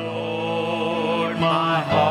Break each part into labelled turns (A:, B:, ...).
A: Lord, my heart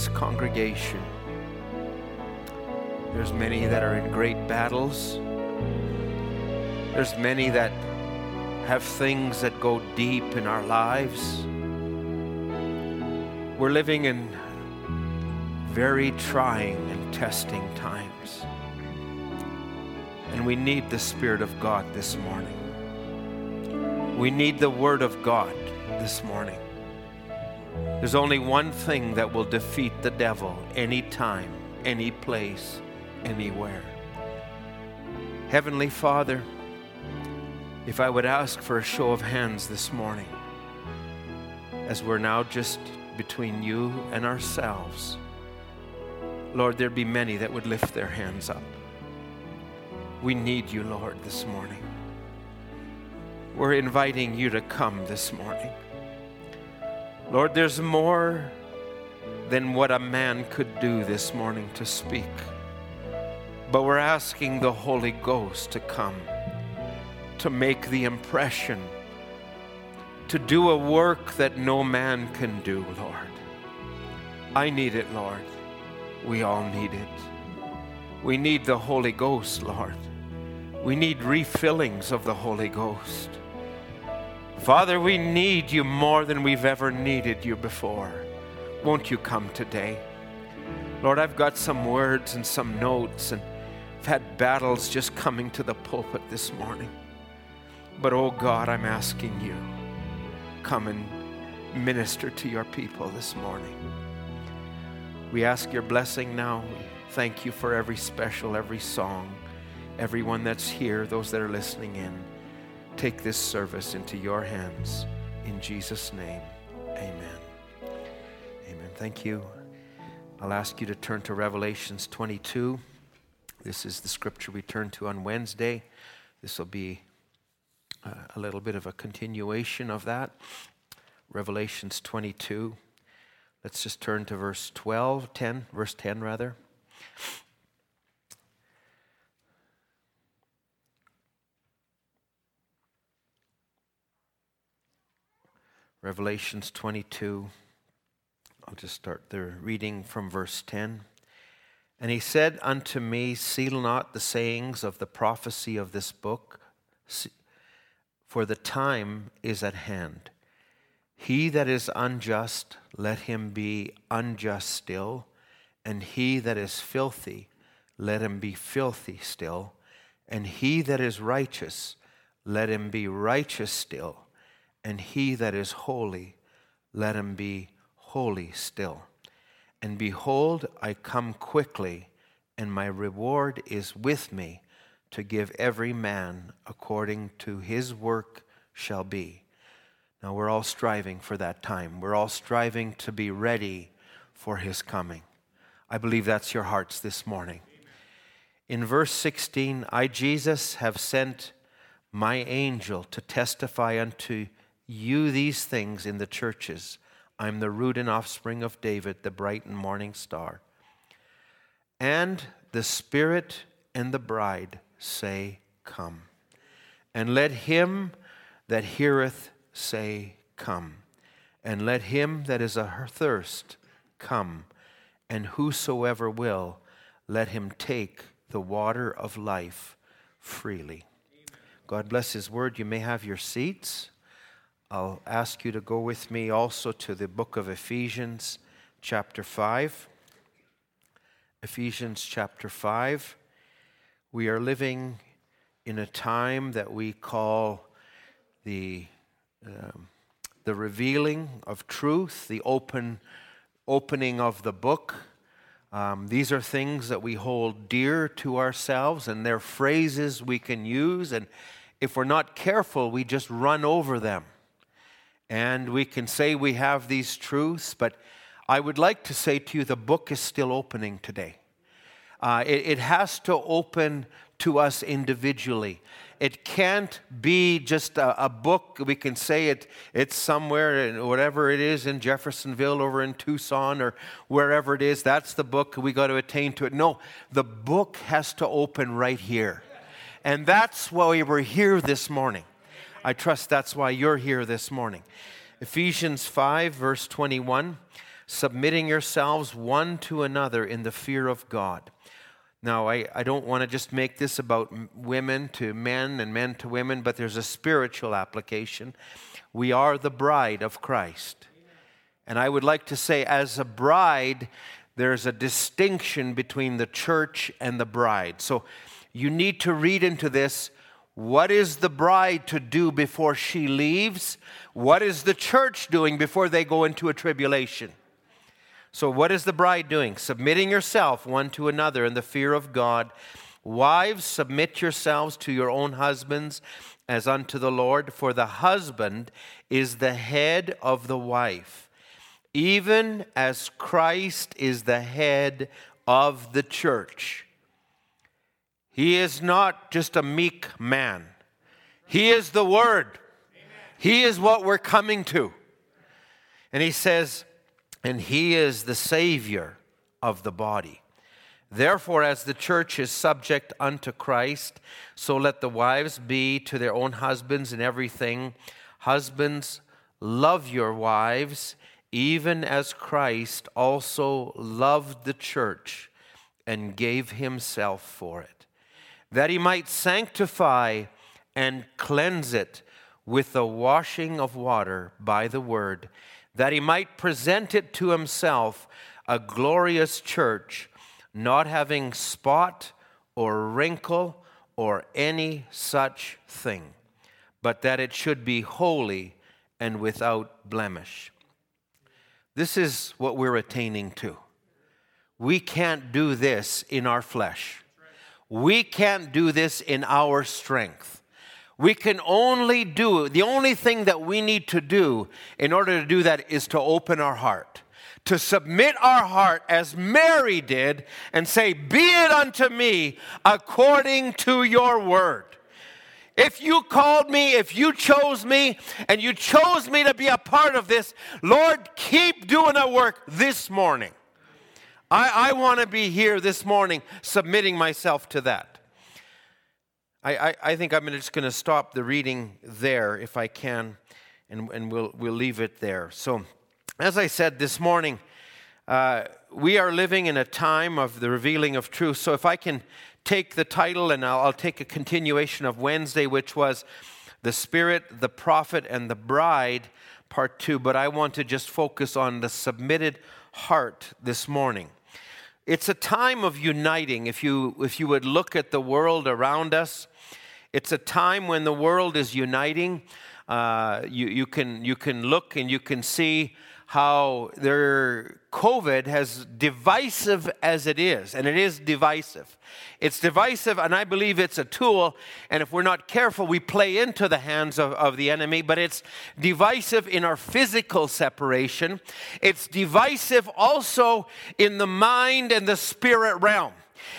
B: this congregation, there's many that are in great battles. There's many that have things that go deep in our lives. We're living in very trying and testing times. And we need the Spirit of God this morning. We need the Word of God this morning. There's only one thing that will defeat the devil anytime, any place, anywhere. Heavenly Father, if I would ask for a show of hands this morning, as we're now just between you and ourselves, Lord, there'd be many that would lift their hands up. We need you, Lord, this morning. We're inviting you to come this morning. Lord, there's more than what a man could do this morning to speak. But we're asking the Holy Ghost to come, to make the impression, to do a work that no man can do, Lord. I need it, Lord. We all need it. We need the Holy Ghost, Lord. We need refillings of the Holy Ghost. Father, we need you more than we've ever needed you before. Won't you come today? Lord, I've got some words and some notes, and I've had battles just coming to the pulpit this morning. But oh God, I'm asking you, come and minister to your people this morning. We ask your blessing now. We thank you for every special, every song, everyone that's here, those that are listening in. Take this service into your hands. In Jesus' name, amen. Amen. Thank you. I'll ask you to turn to Revelations 22. This is the scripture we turn to on Wednesday. This will be uh, a little bit of a continuation of that. Revelations 22. Let's just turn to verse 12, 10, verse 10 rather. Revelations 22. I'll just start the reading from verse 10. And he said unto me, Seal not the sayings of the prophecy of this book, for the time is at hand. He that is unjust, let him be unjust still, and he that is filthy, let him be filthy still, and he that is righteous, let him be righteous still, and he that is holy, let him be holy still. And behold, I come quickly, and my reward is with me to give every man according to his work shall be. Now, we're all striving for that time. We're all striving to be ready for his coming. I believe that's your hearts this morning. In verse 16, I, Jesus, have sent my angel to testify unto you these things in the churches. I'm the root and offspring of David, the bright and morning star. And the Spirit and the bride say, Come. And let him that heareth say, Come. And let him that is athirst come. And whosoever will, let him take the water of life freely. God bless his word. You may have your seats. I'll ask you to go with me also to the book of Ephesians, chapter 5. Ephesians chapter 5. We are living in a time that we call the, um, the revealing of truth, the open, opening of the book. Um, these are things that we hold dear to ourselves, and they're phrases we can use. And if we're not careful, we just run over them. And we can say we have these truths, but I would like to say to you the book is still opening today. Uh, it, it has to open to us individually. It can't be just a, a, book. We can say it, it's somewhere, whatever it is in Jeffersonville, over in Tucson, or wherever it is. That's the book. We got to attain to it. No, the book has to open right here. And that's why we were here this morning. I trust that's why you're here this morning. Ephesians 5, verse 21 submitting yourselves one to another in the fear of God. Now, I, I don't want to just make this about women to men and men to women, but there's a spiritual application. We are the bride of Christ. And I would like to say, as a bride, there's a distinction between the church and the bride. So you need to read into this what is the bride to do before she leaves? What is the church doing before they go into a tribulation? So, what is the bride doing? Submitting yourself one to another in the fear of God. Wives, submit yourselves to your own husbands as unto the Lord, for the husband is the head of the wife, even as Christ is the head of the church. He is not just a meek man, He is the Word. He is what we're coming to. And He says, and he is the Savior of the body. Therefore, as the church is subject unto Christ, so let the wives be to their own husbands in everything. Husbands, love your wives, even as Christ also loved the church and gave himself for it, that he might sanctify and cleanse it with the washing of water by the word that he might present it to himself a glorious church, not having spot or wrinkle or any such thing, but that it should be holy and without blemish. This is what we're attaining to. We can't do this in our flesh. We can't do this in our strength. We can only do, the only thing that we need to do in order to do that is to open our heart, to submit our heart as Mary did and say, Be it unto me according to your word. If you called me, if you chose me, and you chose me to be a part of this, Lord, keep doing a work this morning. I, I want to be here this morning submitting myself to that. I, I, I think I'm just going to stop the reading there if I can, and, and we'll, we'll leave it there. So, as I said this morning, uh, we are living in a time of the revealing of truth. So, if I can take the title and I'll, I'll take a continuation of Wednesday, which was The Spirit, the Prophet, and the Bride, part two, but I want to just focus on the submitted heart this morning. It's a time of uniting. If you, if you would look at the world around us, it's a time when the world is uniting. Uh, you, you, can, you can look and you can see how their COVID, has divisive as it is, and it is divisive. It's divisive, and I believe it's a tool, and if we're not careful, we play into the hands of, of the enemy, but it's divisive in our physical separation. It's divisive also in the mind and the spirit realm.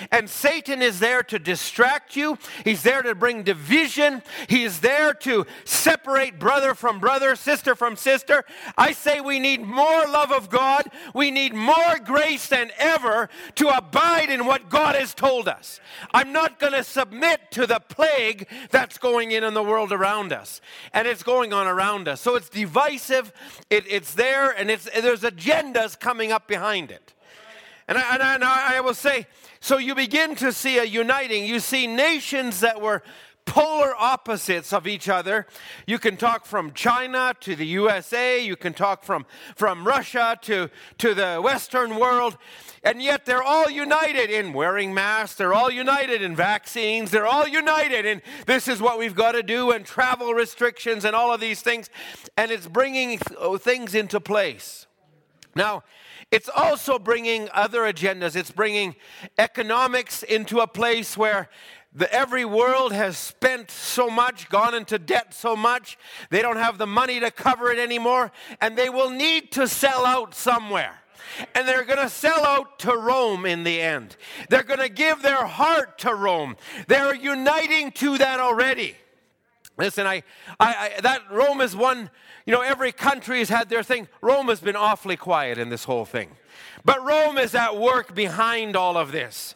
B: And Satan is there to distract you. He's there to bring division. He is there to separate brother from brother, sister from sister. I say we need more love of God. We need more grace than ever to abide in what God has told us. I'm not going to submit to the plague that's going in in the world around us. And it's going on around us. So it's divisive. It, it's there, and it's, there's agendas coming up behind it. And I, and I, and I will say, so you begin to see a uniting. You see nations that were polar opposites of each other. You can talk from China to the USA, you can talk from, from Russia to, to the Western world, and yet they're all united in wearing masks, they're all united in vaccines, they're all united in this is what we've got to do, and travel restrictions and all of these things, and it's bringing things into place. Now, it's also bringing other agendas. It's bringing economics into a place where the, every world has spent so much, gone into debt so much, they don't have the money to cover it anymore, and they will need to sell out somewhere. And they're going to sell out to Rome in the end. They're going to give their heart to Rome. They're uniting to that already. Listen, I, I, I, that Rome is one, you know, every country has had their thing. Rome has been awfully quiet in this whole thing. But Rome is at work behind all of this.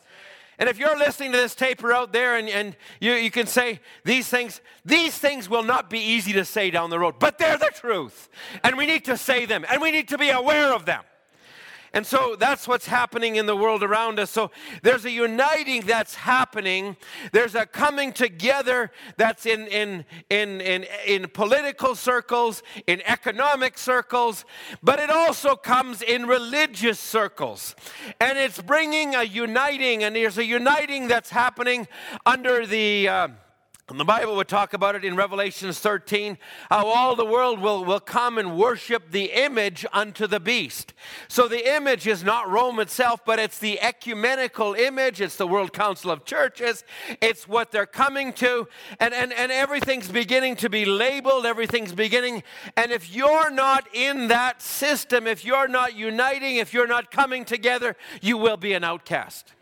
B: And if you're listening to this taper out there and, and you, you can say these things, these things will not be easy to say down the road, but they're the truth. And we need to say them and we need to be aware of them. And so that's what's happening in the world around us. So there's a uniting that's happening. There's a coming together that's in, in, in, in, in political circles, in economic circles, but it also comes in religious circles. And it's bringing a uniting, and there's a uniting that's happening under the. Uh, and the Bible would talk about it in Revelation 13, how all the world will, will come and worship the image unto the beast. So the image is not Rome itself, but it's the ecumenical image. It's the World Council of Churches. It's what they're coming to. And, and, and everything's beginning to be labeled, everything's beginning. And if you're not in that system, if you're not uniting, if you're not coming together, you will be an outcast.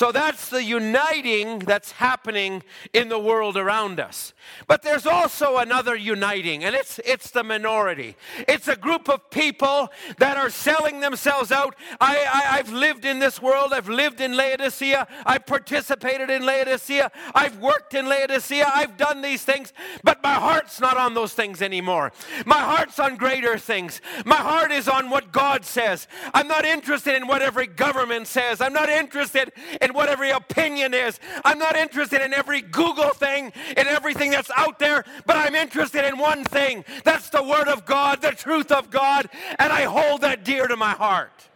B: So that's the uniting that's happening in the world around us. But there's also another uniting, and it's, it's the minority. It's a group of people that are selling themselves out. I, I, have lived in this world, I've lived in Laodicea, I've participated in Laodicea, I've worked in Laodicea, I've done these things, but my heart's not on those things anymore. My heart's on greater things. My heart is on what God says. I'm not interested in what every government says, I'm not interested in what every opinion is. I'm not interested in every Google thing, in everything that's out there, but I'm interested in one thing. That's the Word of God, the truth of God, and I hold that dear to my heart.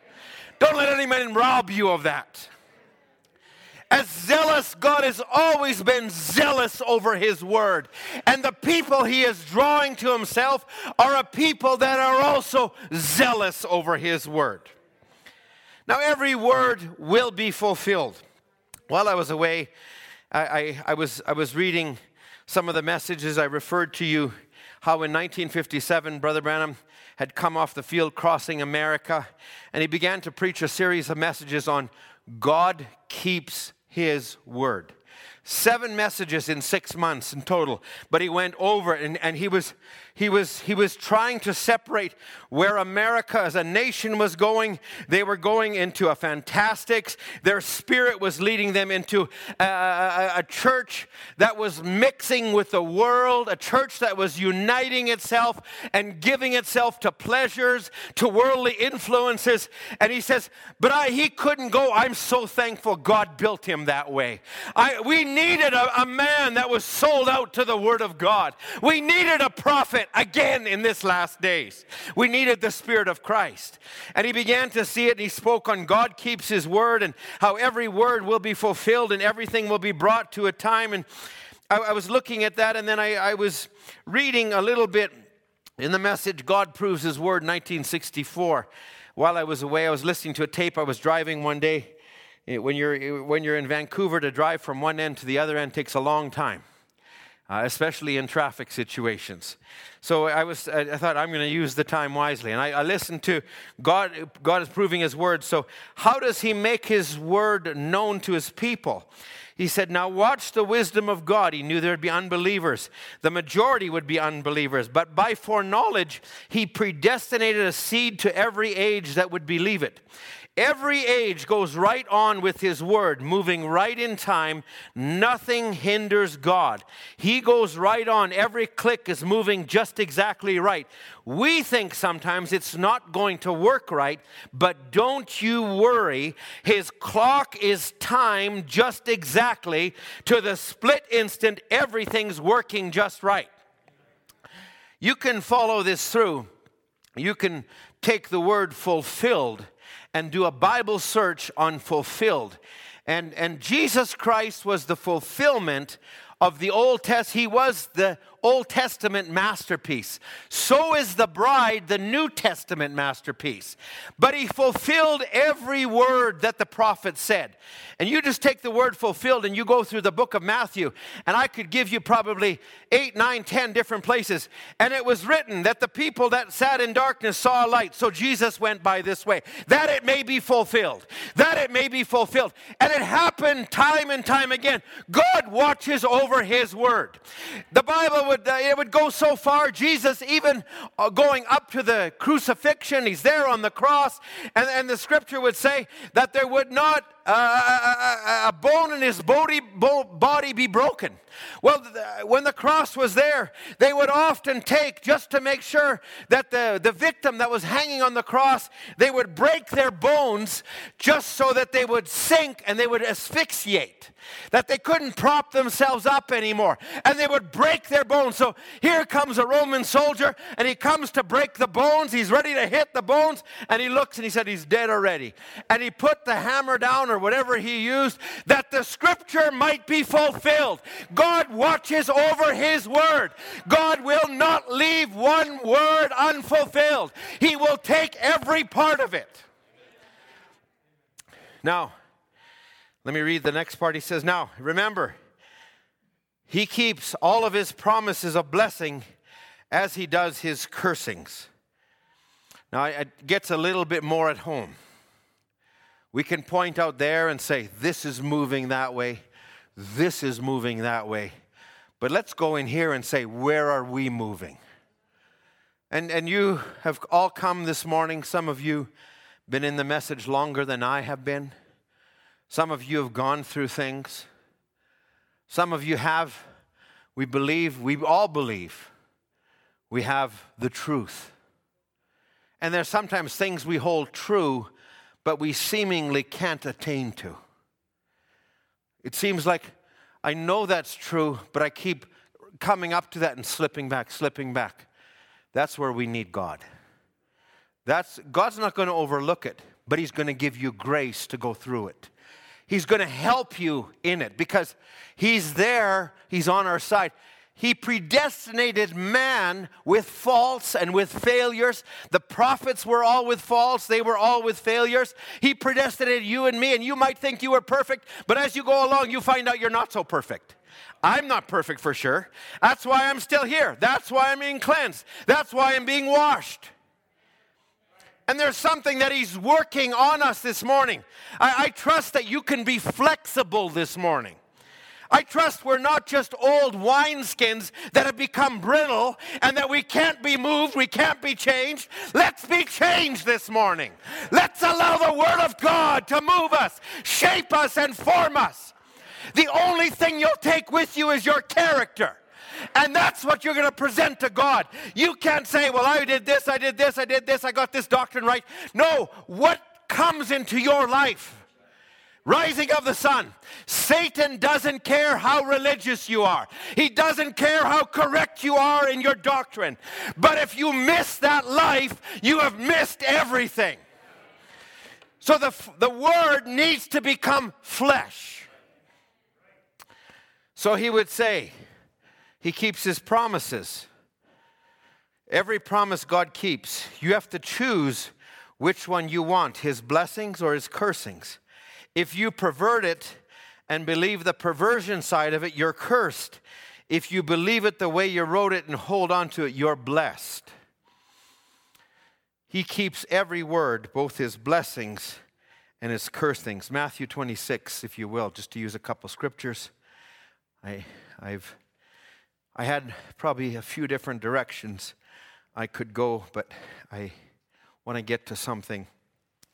B: Don't let any man rob you of that. As zealous, God has always been zealous over His Word. And the people He is drawing to Himself are a people that are also zealous over His Word. Now, every word will be fulfilled. While I was away, I, I, I, was, I was reading some of the messages I referred to you, how in 1957, Brother Branham had come off the field crossing America, and he began to preach a series of messages on God keeps his word seven messages in six months in total but he went over and, and he was he was he was trying to separate where america as a nation was going. They were going into a fantastics. Their spirit was leading them into a, a, a church that was mixing with the world a church that was uniting itself and giving itself to pleasures to worldly influences. And he says but I, he couldn't go. I'm so thankful god built him that way. I, we needed a, a man that was sold out to the Word of God. We needed a prophet again in this last days. We needed the Spirit of Christ. And he began to see it and he spoke on God keeps his word and how every word will be fulfilled and everything will be brought to a time. And I, I was looking at that and then I, I was reading a little bit in the message, God Proves His Word, 1964. While I was away, I was listening to a tape. I was driving one day when you're, when you're in Vancouver, to drive from one end to the other end takes a long time, uh, especially in traffic situations. So I, was, I thought, I'm going to use the time wisely. And I, I listened to God, God is proving His word. So, how does He make His word known to His people? He said, Now watch the wisdom of God. He knew there'd be unbelievers. The majority would be unbelievers. But by foreknowledge, He predestinated a seed to every age that would believe it. Every age goes right on with His Word, moving right in time. Nothing hinders God. He goes right on. Every click is moving just exactly right. We think sometimes it's not going to work right, but don't you worry. His clock is timed just exactly to the split instant, everything's working just right. You can follow this through. You can take the word fulfilled and do a Bible search on fulfilled. And, and Jesus Christ was the fulfillment of the Old Testament. He was the Old Testament masterpiece. So is the bride the New Testament masterpiece. But he fulfilled every word that the prophet said. And you just take the word fulfilled and you go through the book of Matthew, and I could give you probably eight, nine, ten different places. And it was written that the people that sat in darkness saw a light. So Jesus went by this way. That it may be fulfilled. That it may be fulfilled. And it happened time and time again. God watches over his word. The Bible would, uh, it would go so far, Jesus even uh, going up to the crucifixion, he's there on the cross, and, and the scripture would say that there would not uh, a, a, bone in his body, body be broken. Well, when the cross was there, they would often take, just to make sure that the, the victim that was hanging on the cross, they would break their bones just so that they would sink and they would asphyxiate, that they couldn't prop themselves up anymore, and they would break their bones. So here comes a Roman soldier, and he comes to break the bones. He's ready to hit the bones, and he looks and he said, He's dead already. And he put the hammer down or whatever he used, that the scripture might be fulfilled. God watches over his word. God will not leave one word unfulfilled, he will take every part of it. Now, let me read the next part. He says, Now, remember, he keeps all of his promises of blessing as he does his cursings. Now, it gets a little bit more at home. We can point out there and say, this is moving that way, this is moving that way. But let's go in here and say, where are we moving? And, and you have all come this morning. Some of you been in the message longer than I have been. Some of you have gone through things. Some of you have, we believe, we all believe, we have the truth. And there's sometimes things we hold true but we seemingly can't attain to. It seems like I know that's true, but I keep coming up to that and slipping back, slipping back. That's where we need God. That's, God's not going to overlook it, but He's going to give you grace to go through it. He's going to help you in it because He's there, He's on our side. He predestinated man with faults and with failures. The prophets were all with faults, they were all with failures. He predestinated you and me, and you might think you were perfect, but as you go along, you find out you're not so perfect. I'm not perfect for sure. That's why I'm still here. That's why I'm being cleansed. That's why I'm being washed. And there's something that He's working on us this morning. I, I trust that you can be flexible this morning. I trust we're not just old wineskins that have become brittle and that we can't be moved, we can't be changed. Let's be changed this morning. Let's allow the Word of God to move us, shape us, and form us. The only thing you'll take with you is your character. And that's what you're going to present to God. You can't say, Well, I did this, I did this, I did this, I got this doctrine right. No, what comes into your life? Rising of the sun. Satan doesn't care how religious you are. He doesn't care how correct you are in your doctrine. But if you miss that life, you have missed everything. So the, the word needs to become flesh. So he would say, he keeps his promises. Every promise God keeps, you have to choose which one you want his blessings or his cursings. If you pervert it and believe the perversion side of it, you're cursed. If you believe it the way you wrote it and hold on to it, you're blessed. He keeps every word, both his blessings and his cursings. Matthew 26, if you will, just to use a couple scriptures. I, I've, I had probably a few different directions I could go, but I want to get to something.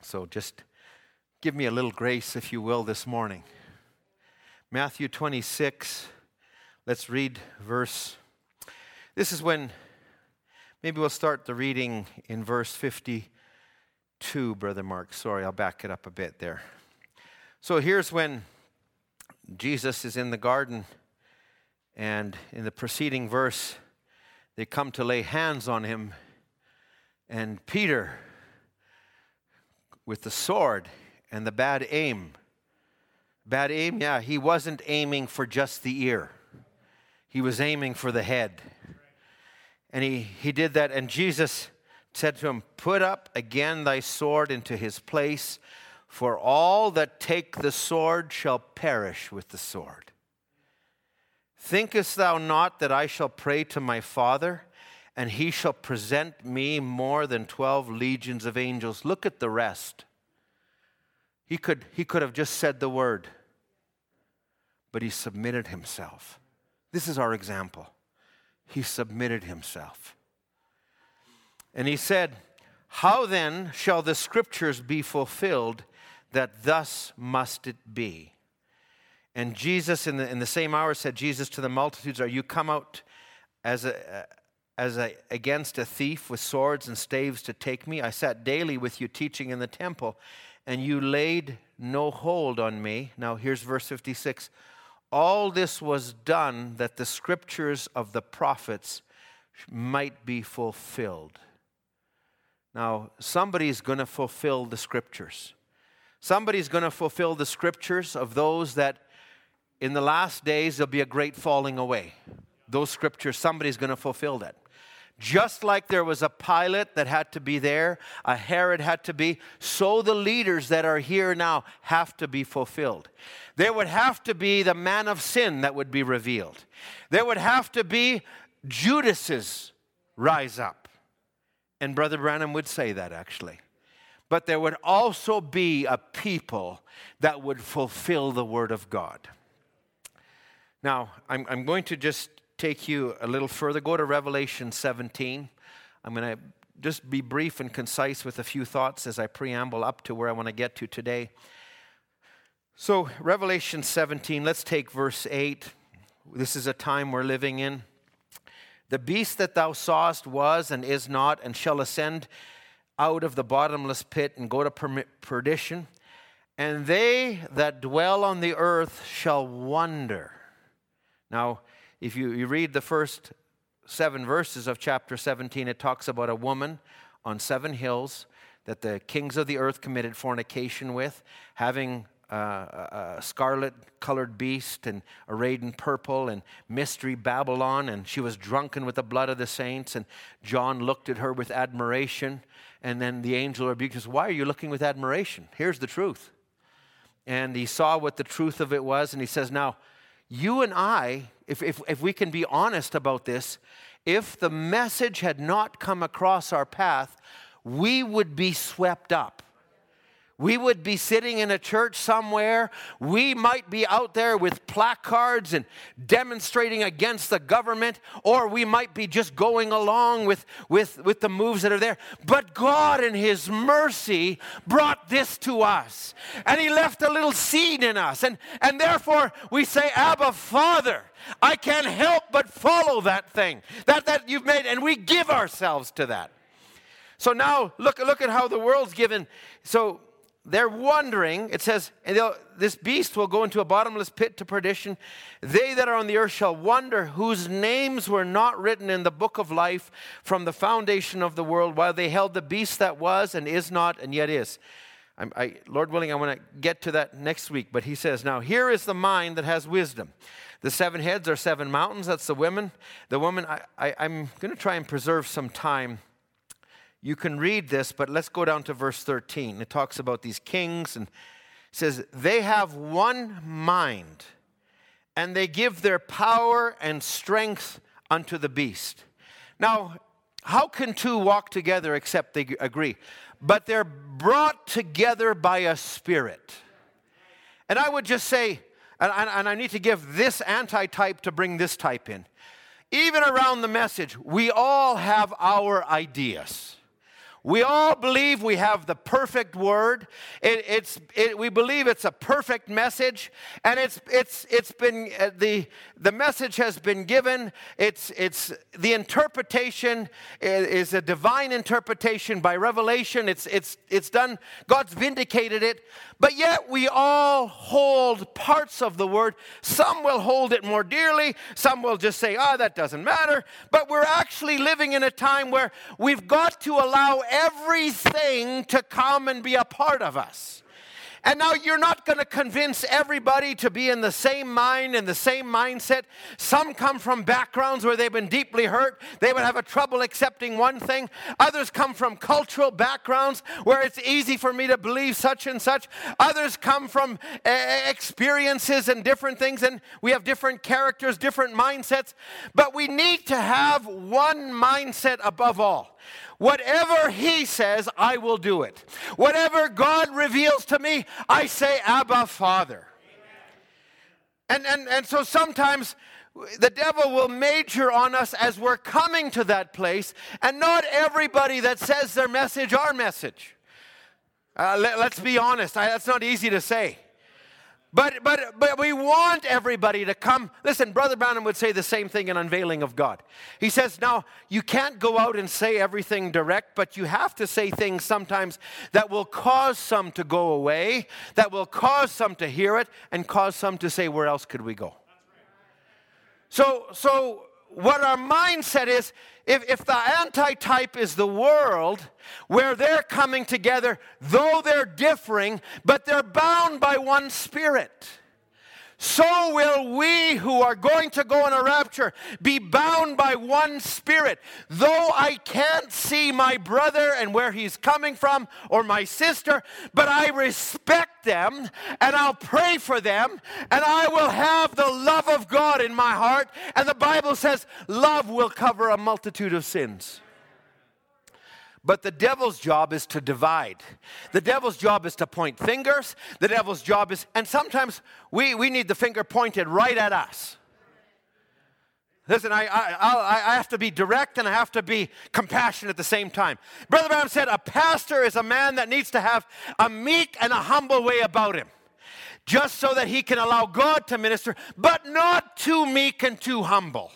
B: So just Give me a little grace, if you will, this morning. Matthew 26, let's read verse. This is when, maybe we'll start the reading in verse 52, Brother Mark. Sorry, I'll back it up a bit there. So here's when Jesus is in the garden, and in the preceding verse, they come to lay hands on him, and Peter, with the sword, and the bad aim. Bad aim, yeah, he wasn't aiming for just the ear, he was aiming for the head. And he, he did that, and Jesus said to him, Put up again thy sword into his place, for all that take the sword shall perish with the sword. Thinkest thou not that I shall pray to my Father, and he shall present me more than twelve legions of angels? Look at the rest. He could, he could have just said the word, but he submitted himself. This is our example. He submitted himself. And he said, How then shall the scriptures be fulfilled that thus must it be? And Jesus, in the, in the same hour, said, Jesus to the multitudes, Are you come out as, a, as a, against a thief with swords and staves to take me? I sat daily with you teaching in the temple and you laid no hold on me. Now, here's verse 56. All this was done that the scriptures of the prophets might be fulfilled. Now, somebody's going to fulfill the scriptures. Somebody's going to fulfill the scriptures of those that in the last days there'll be a great falling away. Those scriptures, somebody's going to fulfill that. Just like there was a Pilate that had to be there, a Herod had to be, so the leaders that are here now have to be fulfilled. There would have to be the man of sin that would be revealed. There would have to be Judas's rise up. And Brother Branham would say that actually. But there would also be a people that would fulfill the Word of God. Now, I'm, I'm going to just take you a little further. Go to Revelation 17. I'm going to just be brief and concise with a few thoughts as I preamble up to where I want to get to today. So, Revelation 17, let's take verse 8. This is a time we're living in. The beast that thou sawest was and is not, and shall ascend out of the bottomless pit and go to perdition. And they that dwell on the earth shall wonder. Now, if you, you read the first seven verses of chapter 17, it talks about a woman on seven hills that the kings of the earth committed fornication with, having uh, a scarlet colored beast and arrayed in purple and mystery Babylon, and she was drunken with the blood of the saints. And John looked at her with admiration. And then the angel rebuked us, Why are you looking with admiration? Here's the truth. And he saw what the truth of it was, and he says, Now, you and I, if, if, if we can be honest about this, if the message had not come across our path, we would be swept up. We would be sitting in a church somewhere. We might be out there with placards and demonstrating against the government, or we might be just going along with, with, with the moves that are there. But God, in His mercy, brought this to us. And He left a little seed in us. And, and therefore, we say, Abba, Father. I can't help but follow that thing that, that you've made, and we give ourselves to that. So now look, look at how the world's given. So they're wondering, it says, and this beast will go into a bottomless pit to perdition. They that are on the earth shall wonder whose names were not written in the book of life from the foundation of the world, while they held the beast that was and is not and yet is. I, Lord willing, I want to get to that next week. But he says, Now here is the mind that has wisdom. The seven heads are seven mountains. That's the women. The woman, I, I, I'm going to try and preserve some time you can read this, but let's go down to verse 13. It talks about these kings and says, They have one mind, and they give their power and strength unto the beast. Now, how can two walk together except they agree? But they're brought together by a spirit. And I would just say, and, and I need to give this anti type to bring this type in. Even around the message, we all have our ideas. We all believe we have the perfect word. It, it's, it, we believe it's a perfect message, and it's, it's, it's been, uh, the, the message has been given. It's, it's, the interpretation is a divine interpretation by revelation. It's, it's, it's done, God's vindicated it, but yet we all hold parts of the word. Some will hold it more dearly, some will just say, oh, that doesn't matter. But we're actually living in a time where we've got to allow everything to come and be a part of us. And now you're not going to convince everybody to be in the same mind and the same mindset. Some come from backgrounds where they've been deeply hurt. They would have a trouble accepting one thing. Others come from cultural backgrounds where it's easy for me to believe such and such. Others come from uh, experiences and different things, and we have different characters, different mindsets. But we need to have one mindset above all. Whatever He says, I will do it. Whatever God reveals to me, I say, Abba, Father. And, and, and so sometimes the devil will major on us as we're coming to that place, and not everybody that says their message, our message. Uh, let, us be honest, I, that's not easy to say. But, but, but we want everybody to come. Listen, Brother Branham would say the same thing in Unveiling of God. He says, now, you can't go out and say everything direct, but you have to say things sometimes that will cause some to go away, that will cause some to hear it, and cause some to say, where else could we go? So, so what our mindset is if, if the antitype is the world, where they're coming together, though they're differing, but they're bound by one spirit so will we who are going to go in a rapture be bound by one spirit. Though I can't see my brother and where he's coming from or my sister, but I respect them and I'll pray for them and I will have the love of God in my heart. And the Bible says, love will cover a multitude of sins. But the devil's job is to divide. The devil's job is to point fingers. The devil's job is, and sometimes we, we need the finger pointed right at us. Listen, I, I, I have to be direct and I have to be compassionate at the same time. Brother Branham said a pastor is a man that needs to have a meek and a humble way about him, just so that he can allow God to minister, but not too meek and too humble.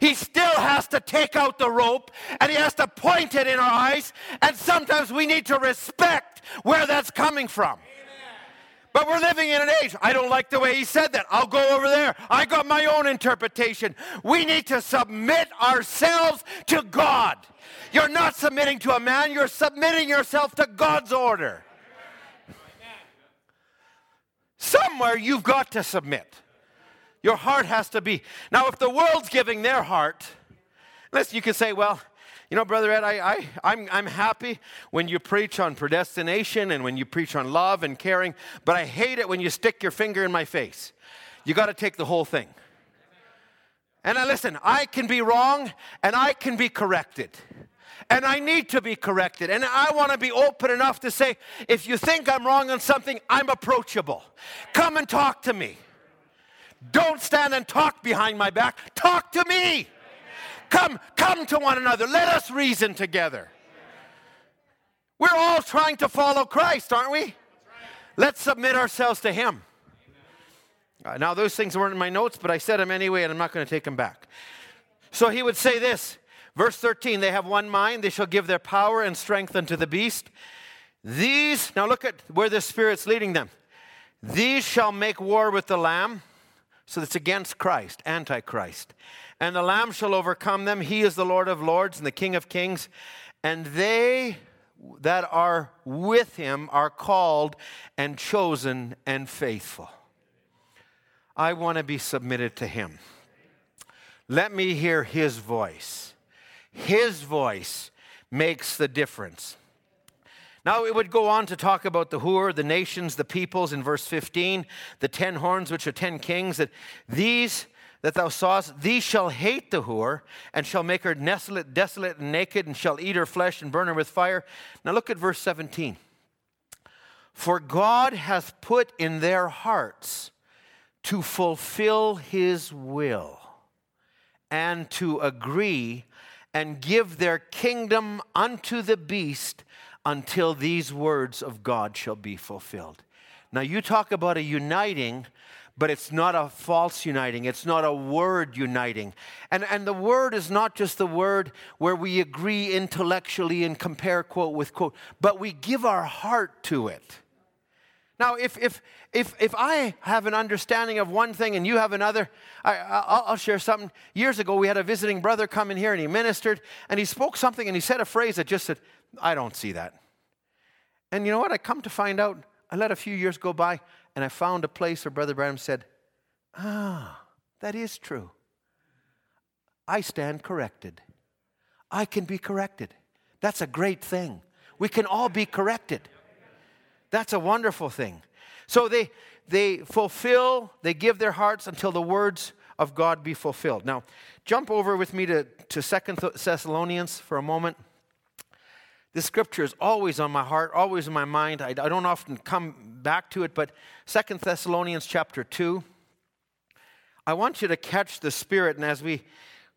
B: He still has to take out the rope and he has to point it in our eyes. And sometimes we need to respect where that's coming from. But we're living in an age. I don't like the way he said that. I'll go over there. I got my own interpretation. We need to submit ourselves to God. You're not submitting to a man, you're submitting yourself to God's order. Somewhere you've got to submit. Your heart has to be. Now, if the world's giving their heart, listen, you can say, well, you know, Brother Ed, I, I, I'm, I'm happy when you preach on predestination and when you preach on love and caring, but I hate it when you stick your finger in my face. You got to take the whole thing. And I listen, I can be wrong and I can be corrected. And I need to be corrected. And I want to be open enough to say, if you think I'm wrong on something, I'm approachable. Come and talk to me. Don't stand and talk behind my back. Talk to me. Come, come to one another. Let us reason together. We're all trying to follow Christ, aren't we? Let's submit ourselves to Him. Uh, now, those things weren't in my notes, but I said them anyway, and I'm not going to take them back. So he would say this, verse 13 They have one mind, they shall give their power and strength unto the beast. These, now look at where the Spirit's leading them. These shall make war with the Lamb so it's against Christ, Antichrist. And the Lamb shall overcome them. He is the Lord of lords and the King of kings. And they that are with him are called and chosen and faithful. I want to be submitted to him. Let me hear his voice. His voice makes the difference. Now it would go on to talk about the whore, the nations, the peoples in verse 15, the ten horns, which are ten kings, that these that thou sawest, these shall hate the whore, and shall make her desolate, desolate and naked, and shall eat her flesh and burn her with fire. Now look at verse 17. For God hath put in their hearts to fulfill his will, and to agree and give their kingdom unto the beast until these words of God shall be fulfilled. Now, you talk about a uniting, but it's not a false uniting. It's not a word uniting. And, and the word is not just the word where we agree intellectually and compare quote with quote, but we give our heart to it. Now, if, if, if, if I have an understanding of one thing and you have another, I, will share something. Years ago, we had a visiting brother come in here and he ministered and he spoke something and he said a phrase that just said, I don't see that. And you know what? I come to find out, I let a few years go by and I found a place where Brother Branham said, Ah, that is true. I stand corrected. I can be corrected. That's a great thing. We can all be corrected. That's a wonderful thing. So they, they fulfill, they give their hearts until the words of God be fulfilled. Now, jump over with me to, to Second Thessalonians for a moment. This scripture is always on my heart, always in my mind. I, I don't often come back to it, but Second Thessalonians chapter 2. I want you to catch the spirit, and as we,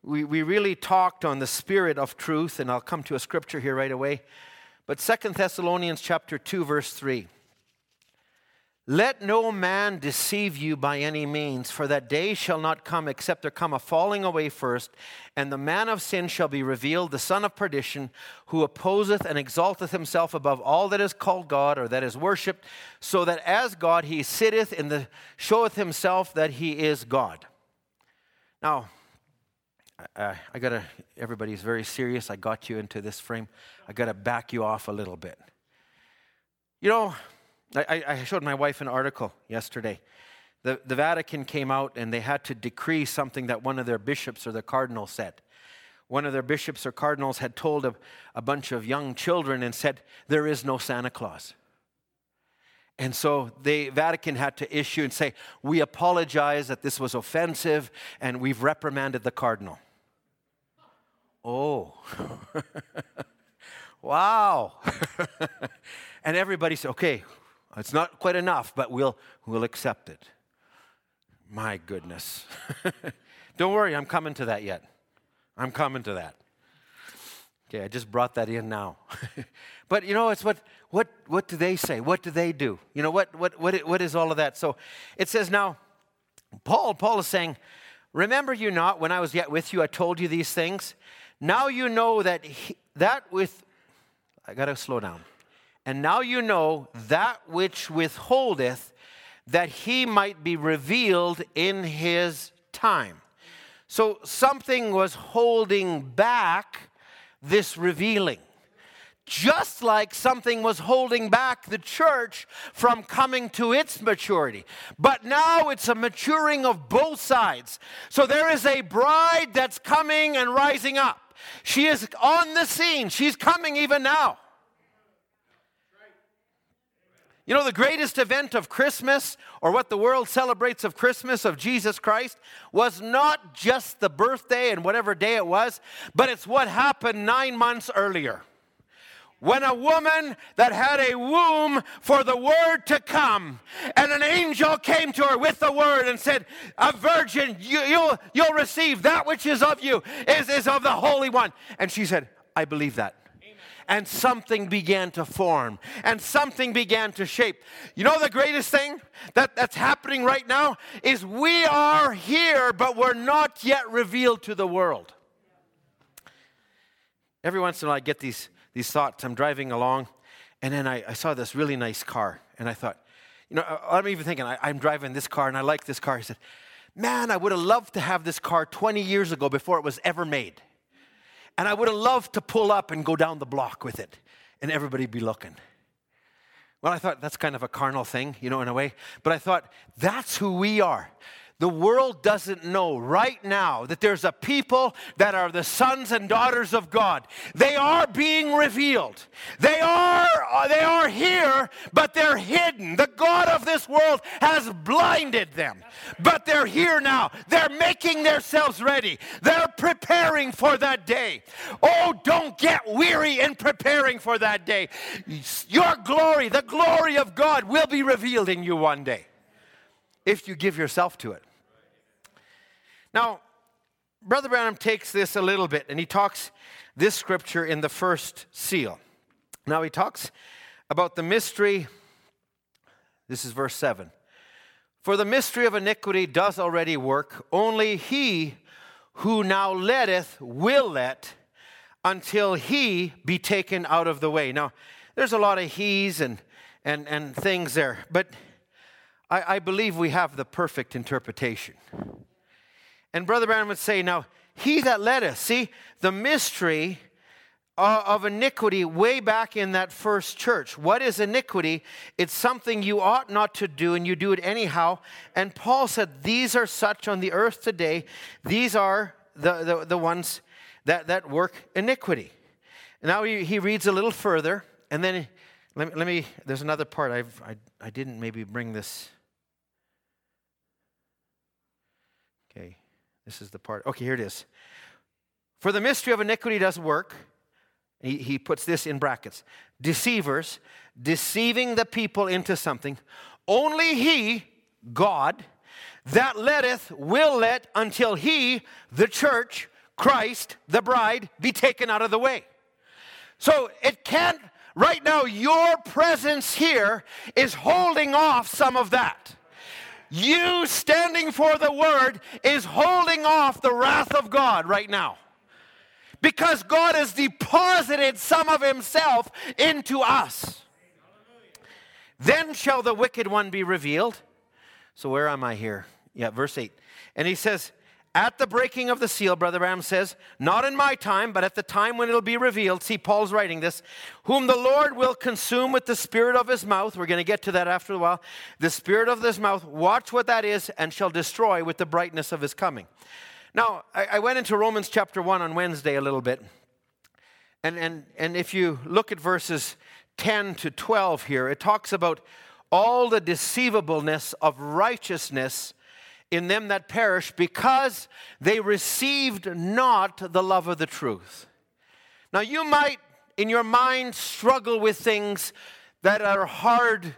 B: we, we really talked on the spirit of truth, and I'll come to a scripture here right away. But Second Thessalonians chapter 2 verse 3. Let no man deceive you by any means, for that day shall not come except there come a falling away first, and the man of sin shall be revealed, the son of perdition, who opposeth and exalteth himself above all that is called God or that is worshipped, so that as God he sitteth in the showeth himself that he is God. Now, I, I gotta, everybody's very serious. I got you into this frame. I gotta back you off a little bit. You know, I, I showed my wife an article yesterday. The, the Vatican came out and they had to decree something that one of their bishops or the cardinal said. One of their bishops or cardinals had told a, a bunch of young children and said, There is no Santa Claus. And so the Vatican had to issue and say, We apologize that this was offensive and we've reprimanded the cardinal. Oh, wow. and everybody said, okay, it's not quite enough, but we'll, we'll accept it. My goodness. Don't worry, I'm coming to that yet. I'm coming to that. Okay, I just brought that in now. but you know, it's what, what, what do they say? What do they do? You know, what, what, what, what is all of that? So it says now, Paul, Paul is saying, Remember you not when I was yet with you, I told you these things? Now you know that he, that with, I got to slow down. And now you know that which withholdeth, that he might be revealed in his time. So something was holding back this revealing just like something was holding back the church from coming to its maturity. But now it's a maturing of both sides. So there is a bride that's coming and rising up. She is on the scene, she's coming even now. You know, the greatest event of Christmas, or what the world celebrates of Christmas of Jesus Christ, was not just the birthday and whatever day it was, but it's what happened nine months earlier when a woman that had a womb for the word to come, and an angel came to her with the word and said, A virgin, you, will you'll, you'll receive that which is of you, is, is of the Holy One. And she said, I believe that. And something began to form, and something began to shape. You know, the greatest thing that, that's happening right now is we are here, but we're not yet revealed to the world. Every once in a while, I get these these thoughts. I'm driving along, and then I, I saw this really nice car, and I thought, you know, I'm even thinking, I, I'm driving this car, and I like this car. He said, man, I would have loved to have this car 20 years ago before it was ever made. And I would have loved to pull up and go down the block with it, and everybody be looking. Well, I thought that's kind of a carnal thing, you know, in a way. But I thought, that's who we are. The world doesn't know right now that there's a people that are the sons and daughters of God. They are being revealed. They are uh, they are here, but they're hidden. The god of this world has blinded them. But they're here now. They're making themselves ready. They're preparing for that day. Oh, don't get weary in preparing for that day. Your glory, the glory of God will be revealed in you one day if you give yourself to it. Now, Brother Branham takes this a little bit and he talks this scripture in the first seal. Now he talks about the mystery. This is verse 7. For the mystery of iniquity does already work, only he who now letteth will let until he be taken out of the way. Now, there's a lot of he's and, and, and things there, but I, I believe we have the perfect interpretation. And Brother Branham would say, now, he that led us, see, the mystery of iniquity way back in that first church. What is iniquity? It's something you ought not to do, and you do it anyhow. And Paul said, These are such on the earth today. These are the, the, the ones that, that work iniquity. Now he, he reads a little further, and then let me, let me there's another part. I've, I, I didn't maybe bring this. Okay, this is the part. Okay, here it is. For the mystery of iniquity does work he, he puts this in brackets deceivers, deceiving the people into something. Only he, God, that letteth, will let until he, the church, Christ, the bride, be taken out of the way. So it can't, right now, your presence here is holding off some of that. You standing for the word is holding off the wrath of God right now because God has deposited some of Himself into us. Then shall the wicked one be revealed. So, where am I here? Yeah, verse 8. And he says, At the breaking of the seal, Brother Branham says, not in my time, but at the time when it'll be revealed. See, Paul's writing this, whom the Lord will consume with the spirit of his mouth. We're going to get to that after a while. The spirit of his mouth, watch what that is, and shall destroy with the brightness of his coming. Now, I, I went into Romans chapter 1 on Wednesday a little bit. And, and, and if you look at verses 10 to 12 here, it talks about all the deceivableness of righteousness in them that perish because they received not the love of the truth. Now, you might in your mind struggle with things that are hard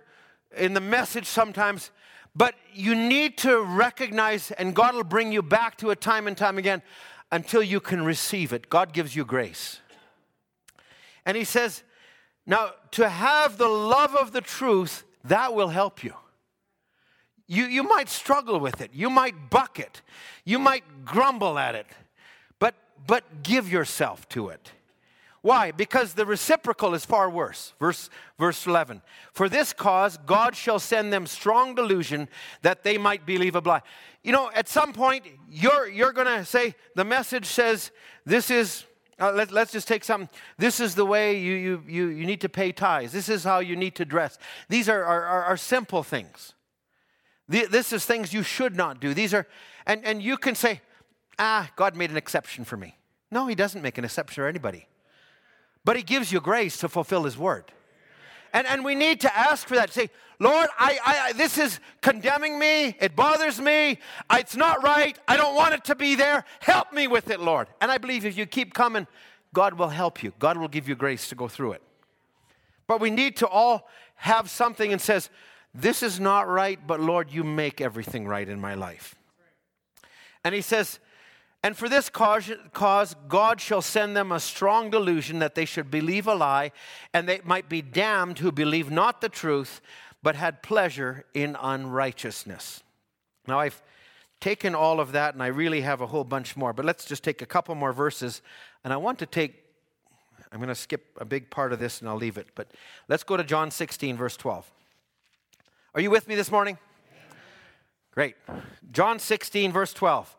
B: in the message sometimes but you need to recognize, and God will bring you back to it time and time again until you can receive it. God gives you grace. And He says, now, to have the love of the truth, that will help you. You, you might struggle with it, you might buck it, you might grumble at it, but, but give yourself to it. Why? Because the reciprocal is far worse. Verse, verse 11. For this cause, God shall send them strong delusion that they might believe a lie. You know, at some point, you're, you're going to say, the message says, this is, uh, let, us just take something. This is the way you, you, you, you need to pay tithes. This is how you need to dress. These are, are, are simple things. This is things you should not do. These are, and, and you can say, ah, God made an exception for me. No, He doesn't make an exception for anybody but He gives you grace to fulfill His word. And, and we need to ask for that. Say, Lord, I, I, this is condemning me. It bothers me. It's not right. I don't want it to be there. Help me with it, Lord. And I believe if you keep coming, God will help you. God will give you grace to go through it. But we need to all have something and says, this is not right, but Lord, you make everything right in my life. And he says, and for this cause, cause, God shall send them a strong delusion that they should believe a lie, and they might be damned who believe not the truth, but had pleasure in unrighteousness. Now, I've taken all of that, and I really have a whole bunch more, but let's just take a couple more verses. And I want to take, I'm going to skip a big part of this and I'll leave it, but let's go to John 16, verse 12. Are you with me this morning? Great. John 16, verse 12.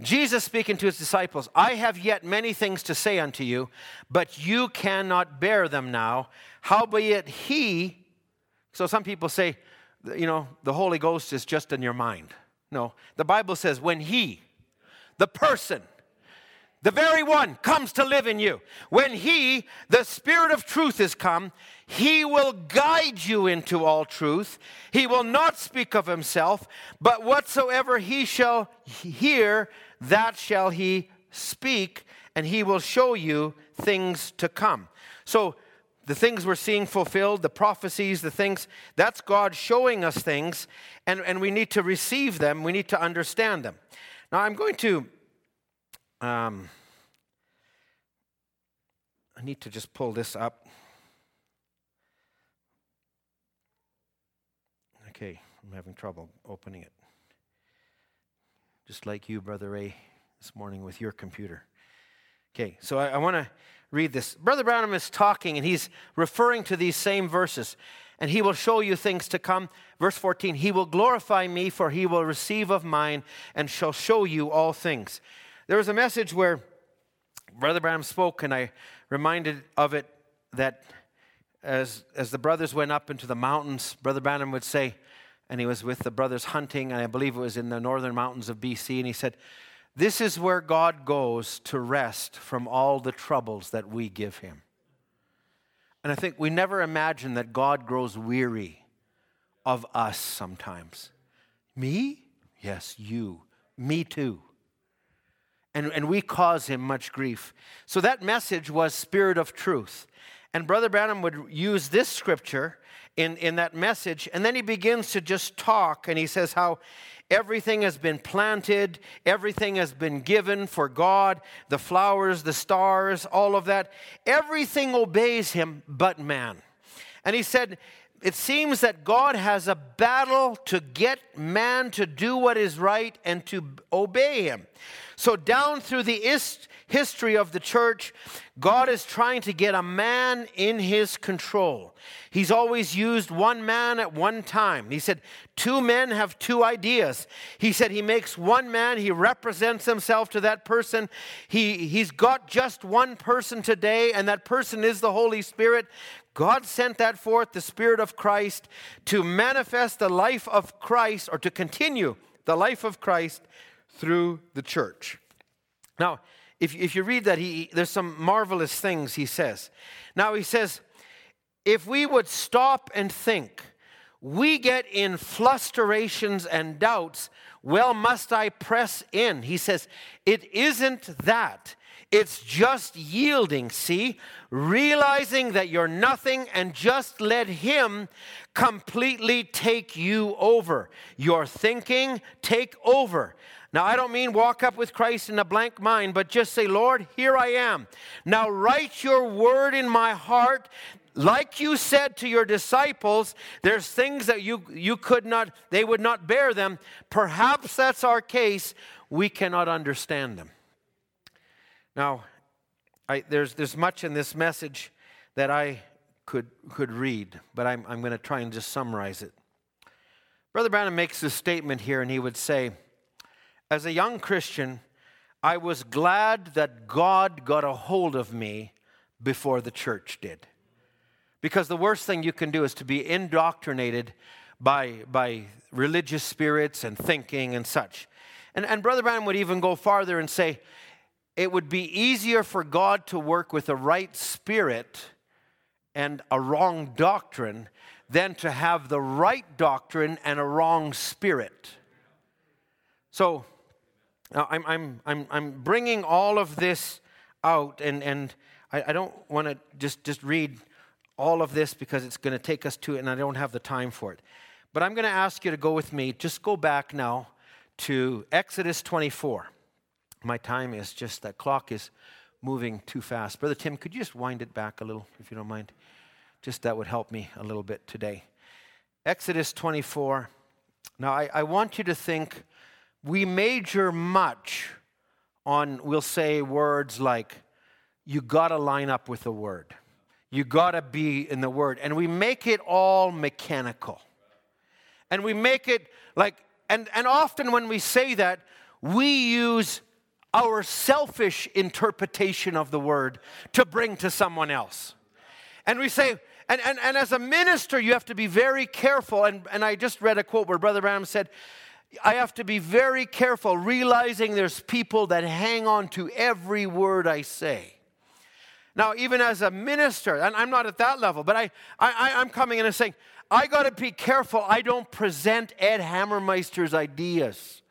B: Jesus speaking to his disciples, I have yet many things to say unto you, but you cannot bear them now. Howbeit he, so some people say, you know, the Holy Ghost is just in your mind. No, the Bible says when he, the person, the very one comes to live in you, when he, the Spirit of truth, is come, he will guide you into all truth. He will not speak of himself, but whatsoever he shall hear, that shall he speak, and he will show you things to come. So, the things we're seeing fulfilled, the prophecies, the things, that's God showing us things, and, and we need to receive them, we need to understand them. Now, I'm going to Um, I need to just pull this up. Okay, I'm having trouble opening it. Just like you, Brother Ray, this morning with your computer. Okay, so I, I want to read this. Brother Branham is talking and he's referring to these same verses. And he will show you things to come. Verse 14, he will glorify me, for he will receive of mine and shall show you all things. There was a message where Brother Branham spoke, and I reminded of it that as, as the brothers went up into the mountains, Brother Branham would say, and he was with the brothers hunting, and I believe it was in the northern mountains of BC, and he said, This is where God goes to rest from all the troubles that we give him. And I think we never imagine that God grows weary of us sometimes. Me? Yes, you. Me too. And, and we cause him much grief. So that message was Spirit of Truth. And Brother Branham would use this scripture in, in that message. And then he begins to just talk and he says how everything has been planted, everything has been given for God the flowers, the stars, all of that. Everything obeys him but man. And he said, it seems that God has a battle to get man to do what is right and to obey him. So, down through the history of the church, God is trying to get a man in his control. He's always used one man at one time. He said, Two men have two ideas. He said, He makes one man, he represents himself to that person. He, he's got just one person today, and that person is the Holy Spirit. God sent that forth, the Spirit of Christ, to manifest the life of Christ or to continue the life of Christ through the church. Now, if, if you read that, he, there's some marvelous things he says. Now, he says, if we would stop and think, we get in flusterations and doubts. Well, must I press in? He says, it isn't that. It's just yielding, see? Realizing that you're nothing and just let Him completely take you over. Your thinking, take over. Now, I don't mean walk up with Christ in a blank mind, but just say, Lord, here I am. Now, write your word in my heart. Like you said to your disciples, there's things that you, you could not, they would not bear them. Perhaps that's our case. We cannot understand them. Now, I, there's, there's much in this message that I could, could read, but I'm, I'm going to try and just summarize it. Brother Branham makes this statement here, and he would say, as a young Christian, I was glad that God got a hold of me before the church did. Because the worst thing you can do is to be indoctrinated by, by religious spirits and thinking and such. And, and Brother Branham would even go farther and say it would be easier for God to work with a right spirit and a wrong doctrine than to have the right doctrine and a wrong spirit. So, I'm, I'm, I'm, I'm bringing all of this out, and, and I, I don't want to just, just read all of this because it's going to take us to it, and I don't have the time for it. But I'm going to ask you to go with me. Just go back now to Exodus 24. My time is just, that clock is moving too fast. Brother Tim, could you just wind it back a little, if you don't mind? Just that would help me a little bit today. Exodus 24. Now, I, I want you to think we major much on, we'll say, words like, you got to line up with the word. You got to be in the word. And we make it all mechanical. And we make it like, and, and often when we say that, we use our selfish interpretation of the word to bring to someone else. And we say, and, and, and as a minister, you have to be very careful. And, and I just read a quote where Brother Branham said, I have to be very careful, realizing there's people that hang on to every word I say. Now, even as a minister, and I'm not at that level, but I, I, I'm coming in and saying, I got to be careful I don't present Ed Hammermeister's ideas,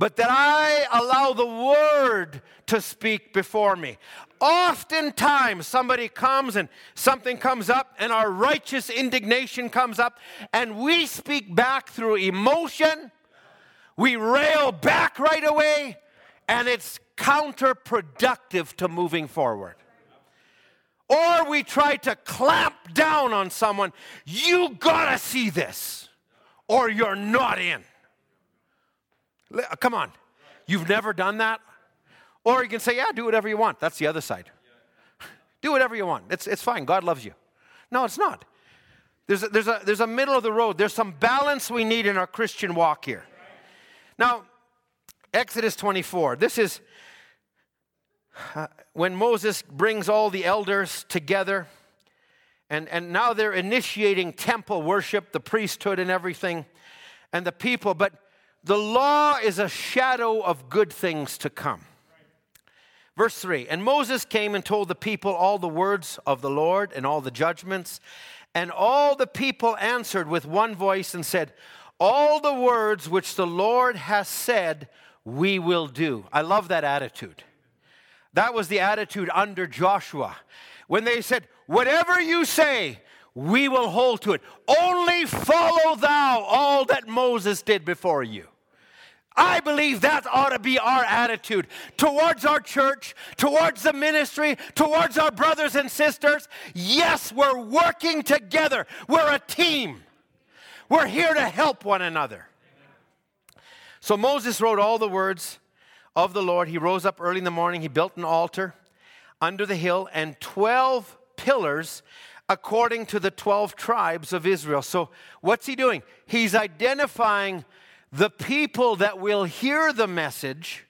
B: but that I allow the word to speak before me. Oftentimes, somebody comes and something comes up, and our righteous indignation comes up, and we speak back through emotion we rail back right away, and it's counterproductive to moving forward. Or we try to clamp down on someone, you gotta see this, or you're not in. Come on. You've never done that? Or you can say, yeah, do whatever you want. That's the other side. do whatever you want. It's, it's fine. God loves you. No, it's not. There's a, there's, a, there's a middle of the road. There's some balance we need in our Christian walk here. Now, Exodus 24. This is uh, when Moses brings all the elders together, and, and now they're initiating temple worship, the priesthood, and everything, and the people. But the law is a shadow of good things to come. Verse 3 And Moses came and told the people all the words of the Lord and all the judgments. And all the people answered with one voice and said, All the words which the Lord has said, we will do. I love that attitude. That was the attitude under Joshua. When they said, Whatever you say, we will hold to it. Only follow thou all that Moses did before you. I believe that ought to be our attitude towards our church, towards the ministry, towards our brothers and sisters. Yes, we're working together. We're a team. We're here to help one another. So Moses wrote all the words of the Lord. He rose up early in the morning. He built an altar under the hill and 12 pillars according to the 12 tribes of Israel. So what's he doing? He's identifying the people that will hear the message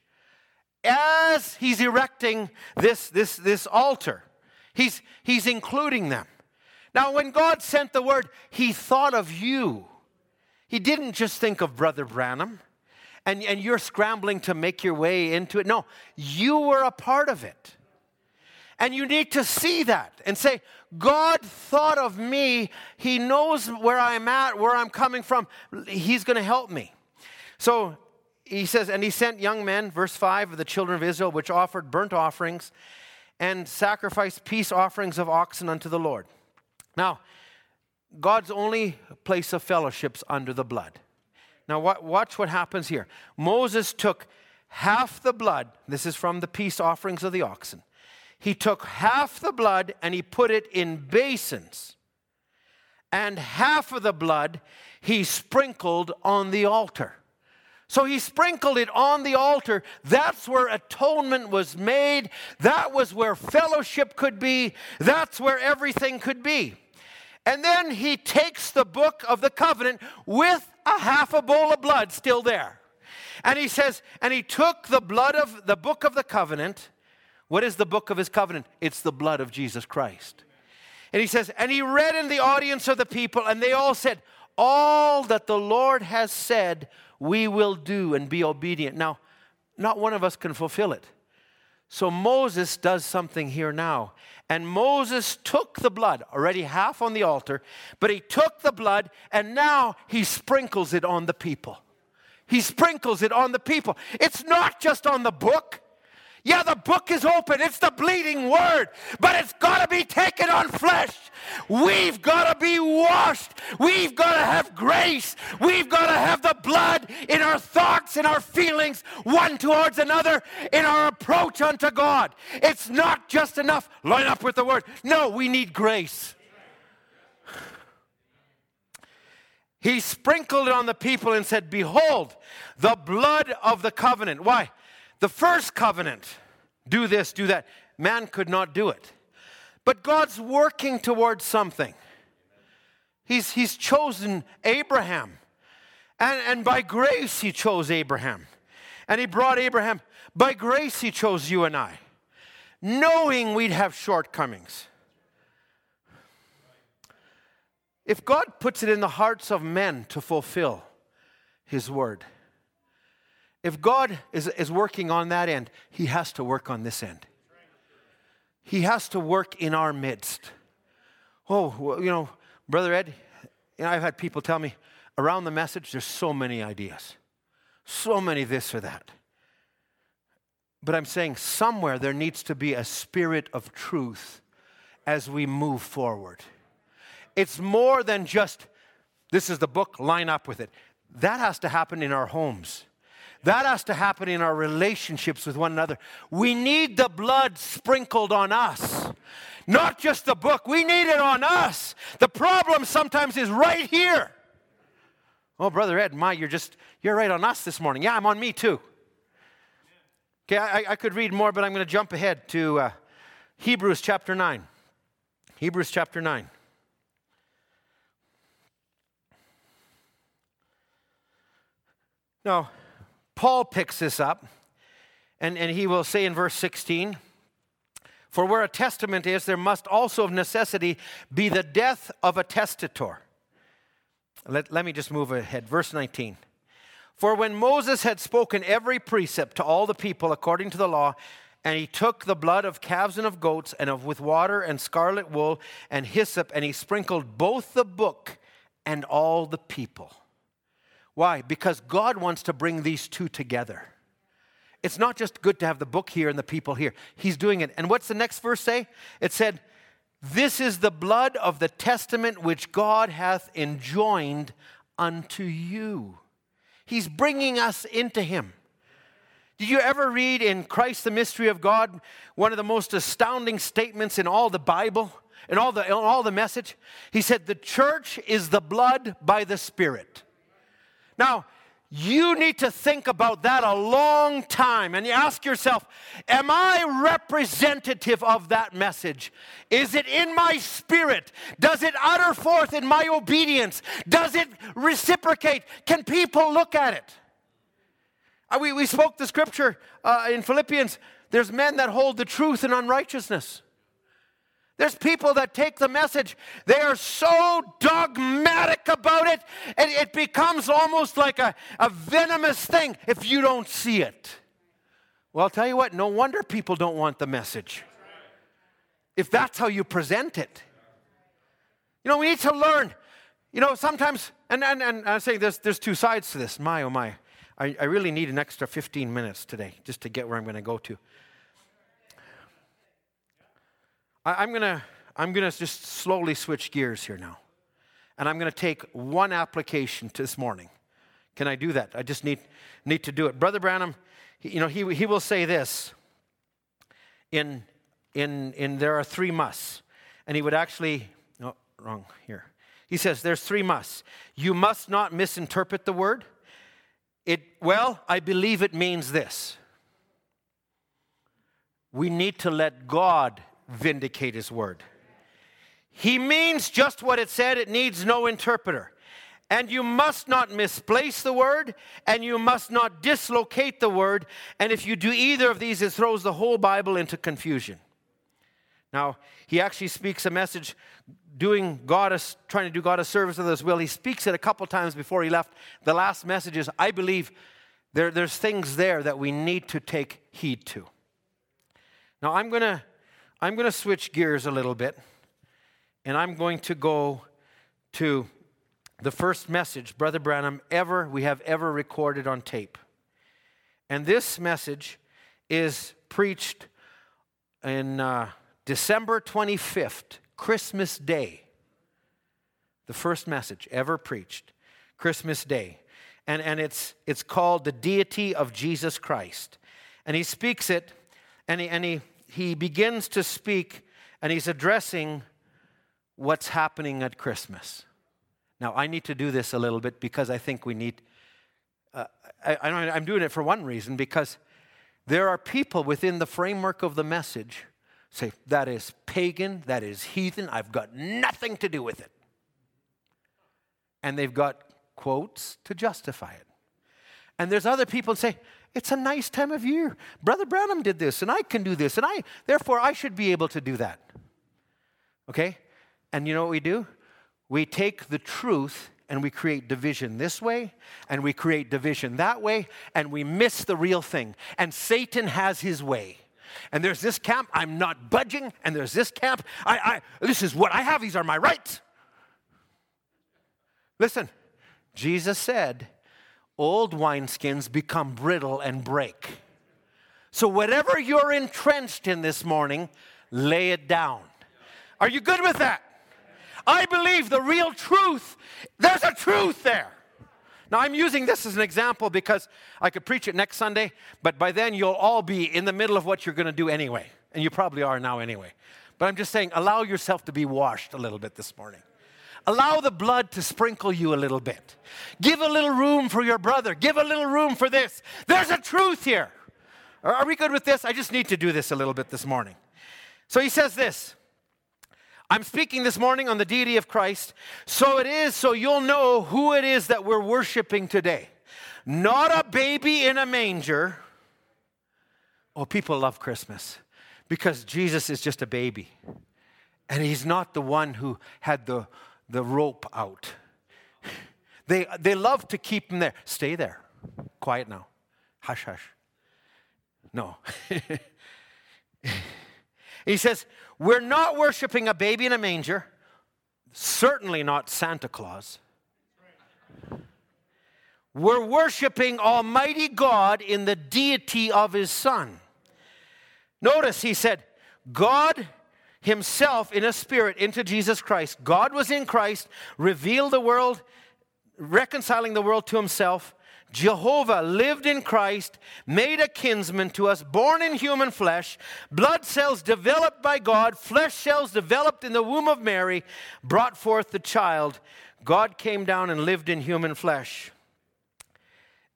B: as he's erecting this, this, this altar. He's, he's including them. Now, when God sent the word, he thought of you. He didn't just think of Brother Branham and, and you're scrambling to make your way into it. No, you were a part of it. And you need to see that and say, God thought of me. He knows where I'm at, where I'm coming from. He's going to help me. So he says, and he sent young men, verse 5, of the children of Israel, which offered burnt offerings and sacrificed peace offerings of oxen unto the Lord. Now, God's only place of fellowship's under the blood. Now, watch what happens here. Moses took half the blood, this is from the peace offerings of the oxen. He took half the blood and he put it in basins, and half of the blood he sprinkled on the altar. So he sprinkled it on the altar. That's where atonement was made. That was where fellowship could be. That's where everything could be. And then he takes the book of the covenant with a half a bowl of blood still there. And he says, and he took the blood of the book of the covenant. What is the book of his covenant? It's the blood of Jesus Christ. And he says, and he read in the audience of the people, and they all said, All that the Lord has said, we will do and be obedient. Now, not one of us can fulfill it. So Moses does something here now. And Moses took the blood, already half on the altar, but he took the blood and now he sprinkles it on the people. He sprinkles it on the people. It's not just on the book. Yeah, the book is open. It's the bleeding word, but it's got to be taken on flesh. We've got to be washed. We've got to have grace. We've got to have the blood in our thoughts, in our feelings, one towards another, in our approach unto God. It's not just enough. Line up with the word. No, we need grace. He sprinkled it on the people and said, Behold, the blood of the covenant. Why? The first covenant, do this, do that. Man could not do it. But God's working towards something. He's, he's chosen Abraham. And, and by grace, he chose Abraham. And he brought Abraham. By grace, he chose you and I, knowing we'd have shortcomings. If God puts it in the hearts of men to fulfill his word, if God is, is working on that end, He has to work on this end. He has to work in our midst. Oh, well, you know, Brother Ed, you know, I've had people tell me around the message, there's so many ideas, so many this or that. But I'm saying somewhere there needs to be a spirit of truth as we move forward. It's more than just, this is the book, line up with it. That has to happen in our homes. That has to happen in our relationships with one another. We need the blood sprinkled on us, not just the book. We need it on us. The problem sometimes is right here. Oh, Brother Ed, my, you're just, you're right on us this morning. Yeah, I'm on me too. Okay, I, I could read more, but I'm going to jump ahead to uh, Hebrews chapter 9. Hebrews chapter 9. Now, Paul picks this up, and, and he will say in verse 16 For where a testament is, there must also of necessity be the death of a testator. Let, let me just move ahead. Verse 19. For when Moses had spoken every precept to all the people according to the law, and he took the blood of calves and of goats, and of with water and scarlet wool and hyssop, and he sprinkled both the book and all the people. Why? Because God wants to bring these two together. It's not just good to have the book here and the people here. He's doing it. And what's the next verse say? It said, This is the blood of the testament which God hath enjoined unto you. He's bringing us into Him. Did you ever read in Christ the Mystery of God one of the most astounding statements in all the Bible, in all the, in all the message? He said, The church is the blood by the Spirit. Now, you need to think about that a long time and you ask yourself, Am I representative of that message? Is it in my spirit? Does it utter forth in my obedience? Does it reciprocate? Can people look at it? Uh, we, we spoke the scripture uh, in Philippians there's men that hold the truth in unrighteousness. There's people that take the message, they are so dogmatic about it, and it becomes almost like a, a venomous thing if you don't see it. Well, I'll tell you what, no wonder people don't want the message. If that's how you present it. You know, we need to learn. You know, sometimes, and, and, and I'm saying there's, there's two sides to this. My, oh my. I, I really need an extra 15 minutes today just to get where I'm going to go to. I, am to I'm to just slowly switch gears here now. And I'm to take one application this morning. Can I do that? I just need, need to do it. Brother Branham, you know, he, he will say this in, in, in there are three musts. And he would actually, no, wrong here. He says there's three musts. You must not misinterpret the word. It, well, I believe it means this. We need to let God vindicate his word. He means just what it said, it needs no interpreter. And you must not misplace the word, and you must not dislocate the word. And if you do either of these, it throws the whole Bible into confusion. Now, he actually speaks a message doing God a, trying to do God a service with his will. He speaks it a couple times before he left. The last message is, I believe there, there's things there that we need to take heed to. Now, I'm going to I'm going to switch gears a little bit, and I'm going to go to the first message Brother Branham ever we have ever recorded on tape. And this message is preached in uh, December 25th, Christmas Day. The first message ever preached, Christmas Day. And, and it's, it's called The Deity of Jesus Christ. And he speaks it, and he, and he he begins to speak and he's addressing what's happening at Christmas. Now, I need to do this a little bit because I think we need, uh, I, I'm doing it for one reason because there are people within the framework of the message say, that is pagan, that is heathen, I've got nothing to do with it. And they've got quotes to justify it. And there's other people say, it's a nice time of year. Brother Branham did this, and I can do this, and I, therefore, I should be able to do that. Okay? And you know what we do? We take the truth and we create division this way, and we create division that way, and we miss the real thing. And Satan has his way. And there's this camp, I'm not budging, and there's this camp, I, I this is what I have, these are my rights. Listen, Jesus said, old wineskins become brittle and break. So, whatever you're entrenched in this morning, lay it down. Are you good with that? I believe the real truth, there's a truth there. Now, I'm using this as an example because I could preach it next Sunday, but by then you'll all be in the middle of what you're going to do anyway. And you probably are now anyway. But I'm just saying, allow yourself to be washed a little bit this morning. Allow the blood to sprinkle you a little bit. Give a little room for your brother. Give a little room for this. There's a truth here. Are we good with this? I just need to do this a little bit this morning. So he says this I'm speaking this morning on the deity of Christ. So it is, so you'll know who it is that we're worshiping today. Not a baby in a manger. Oh, people love Christmas because Jesus is just a baby. And he's not the one who had the, the rope out. They, they love to keep him there. Stay there. Quiet now. Hush, hush. No. he says, We're not worshiping a baby in a manger, certainly not Santa Claus. We're worshiping Almighty God in the deity of His Son. Notice he said, God Himself in a spirit into Jesus Christ. God was in Christ, revealed the world, reconciling the world to Himself Jehovah lived in Christ, made a kinsman to us, born in human flesh, blood cells developed by God, flesh cells developed in the womb of Mary, brought forth the child. God came down and lived in human flesh.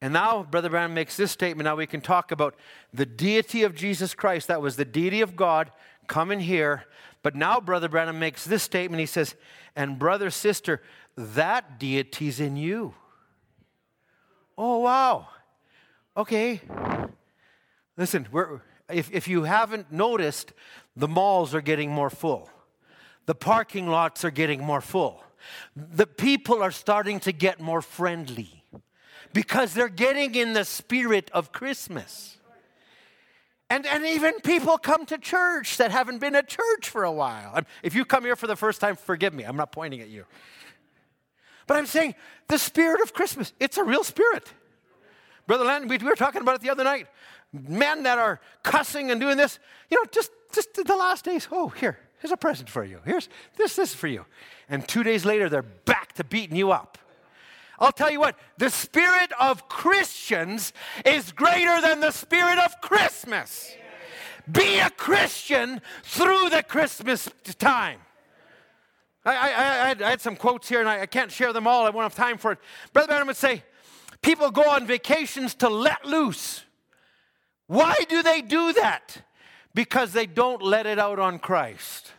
B: And now, Brother Branham makes this statement. Now we can talk about the deity of Jesus Christ. That was the deity of God coming here. But now, Brother Branham makes this statement. He says, And brother, sister, that deity's in you. Oh, wow. Okay. Listen, if, if you haven't noticed, the malls are getting more full, the parking lots are getting more full, the people are starting to get more friendly because they're getting in the spirit of Christmas. And, and even people come to church that haven't been at church for a while. If you come here for the first time, forgive me. I'm not pointing at you. But I'm saying the spirit of Christmas, it's a real spirit. Brother Landon, we were talking about it the other night. Men that are cussing and doing this, you know, just, just the last days, oh, here, here's a present for you. Here's this, this for you. And two days later, they're back to beating you up. I'll tell you what, the spirit of Christians is greater than the spirit of Christmas. Be a Christian through the Christmas time. I, I, I, had, some quotes here, and I, can't share them all. I won't have time for it. Brother Branham would say, People go on vacations to let loose. Why do they do that? Because they don't let it out on Christ.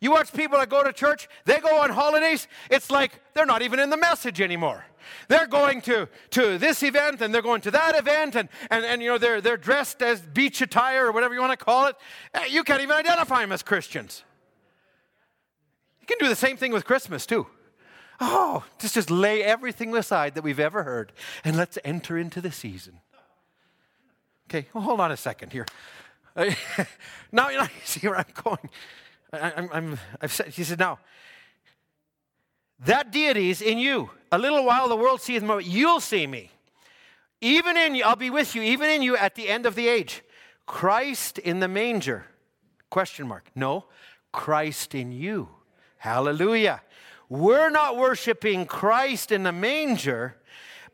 B: You watch people that go to church, they go on holidays, it's like they're not even in the message anymore. They're going to, to this event and they're going to that event and, and, and you know they're, they're dressed as beach attire or whatever you want to call it. Eh, you can't even identify them as Christians You can do the same thing with Christmas too. Oh, just, just lay everything aside that we've ever heard and let's enter into the season. Okay, well, hold on a second here. now, you, know, you see where I'm going. I, am I, have said, he said, now, that deity is in you. A little while the world seeth me, you'll see me. Even in you, I'll be with you, even in you at the end of the age. Christ in the manger. Question mark. No, Christ in you. Hallelujah. We're not worshiping Christ in the manger,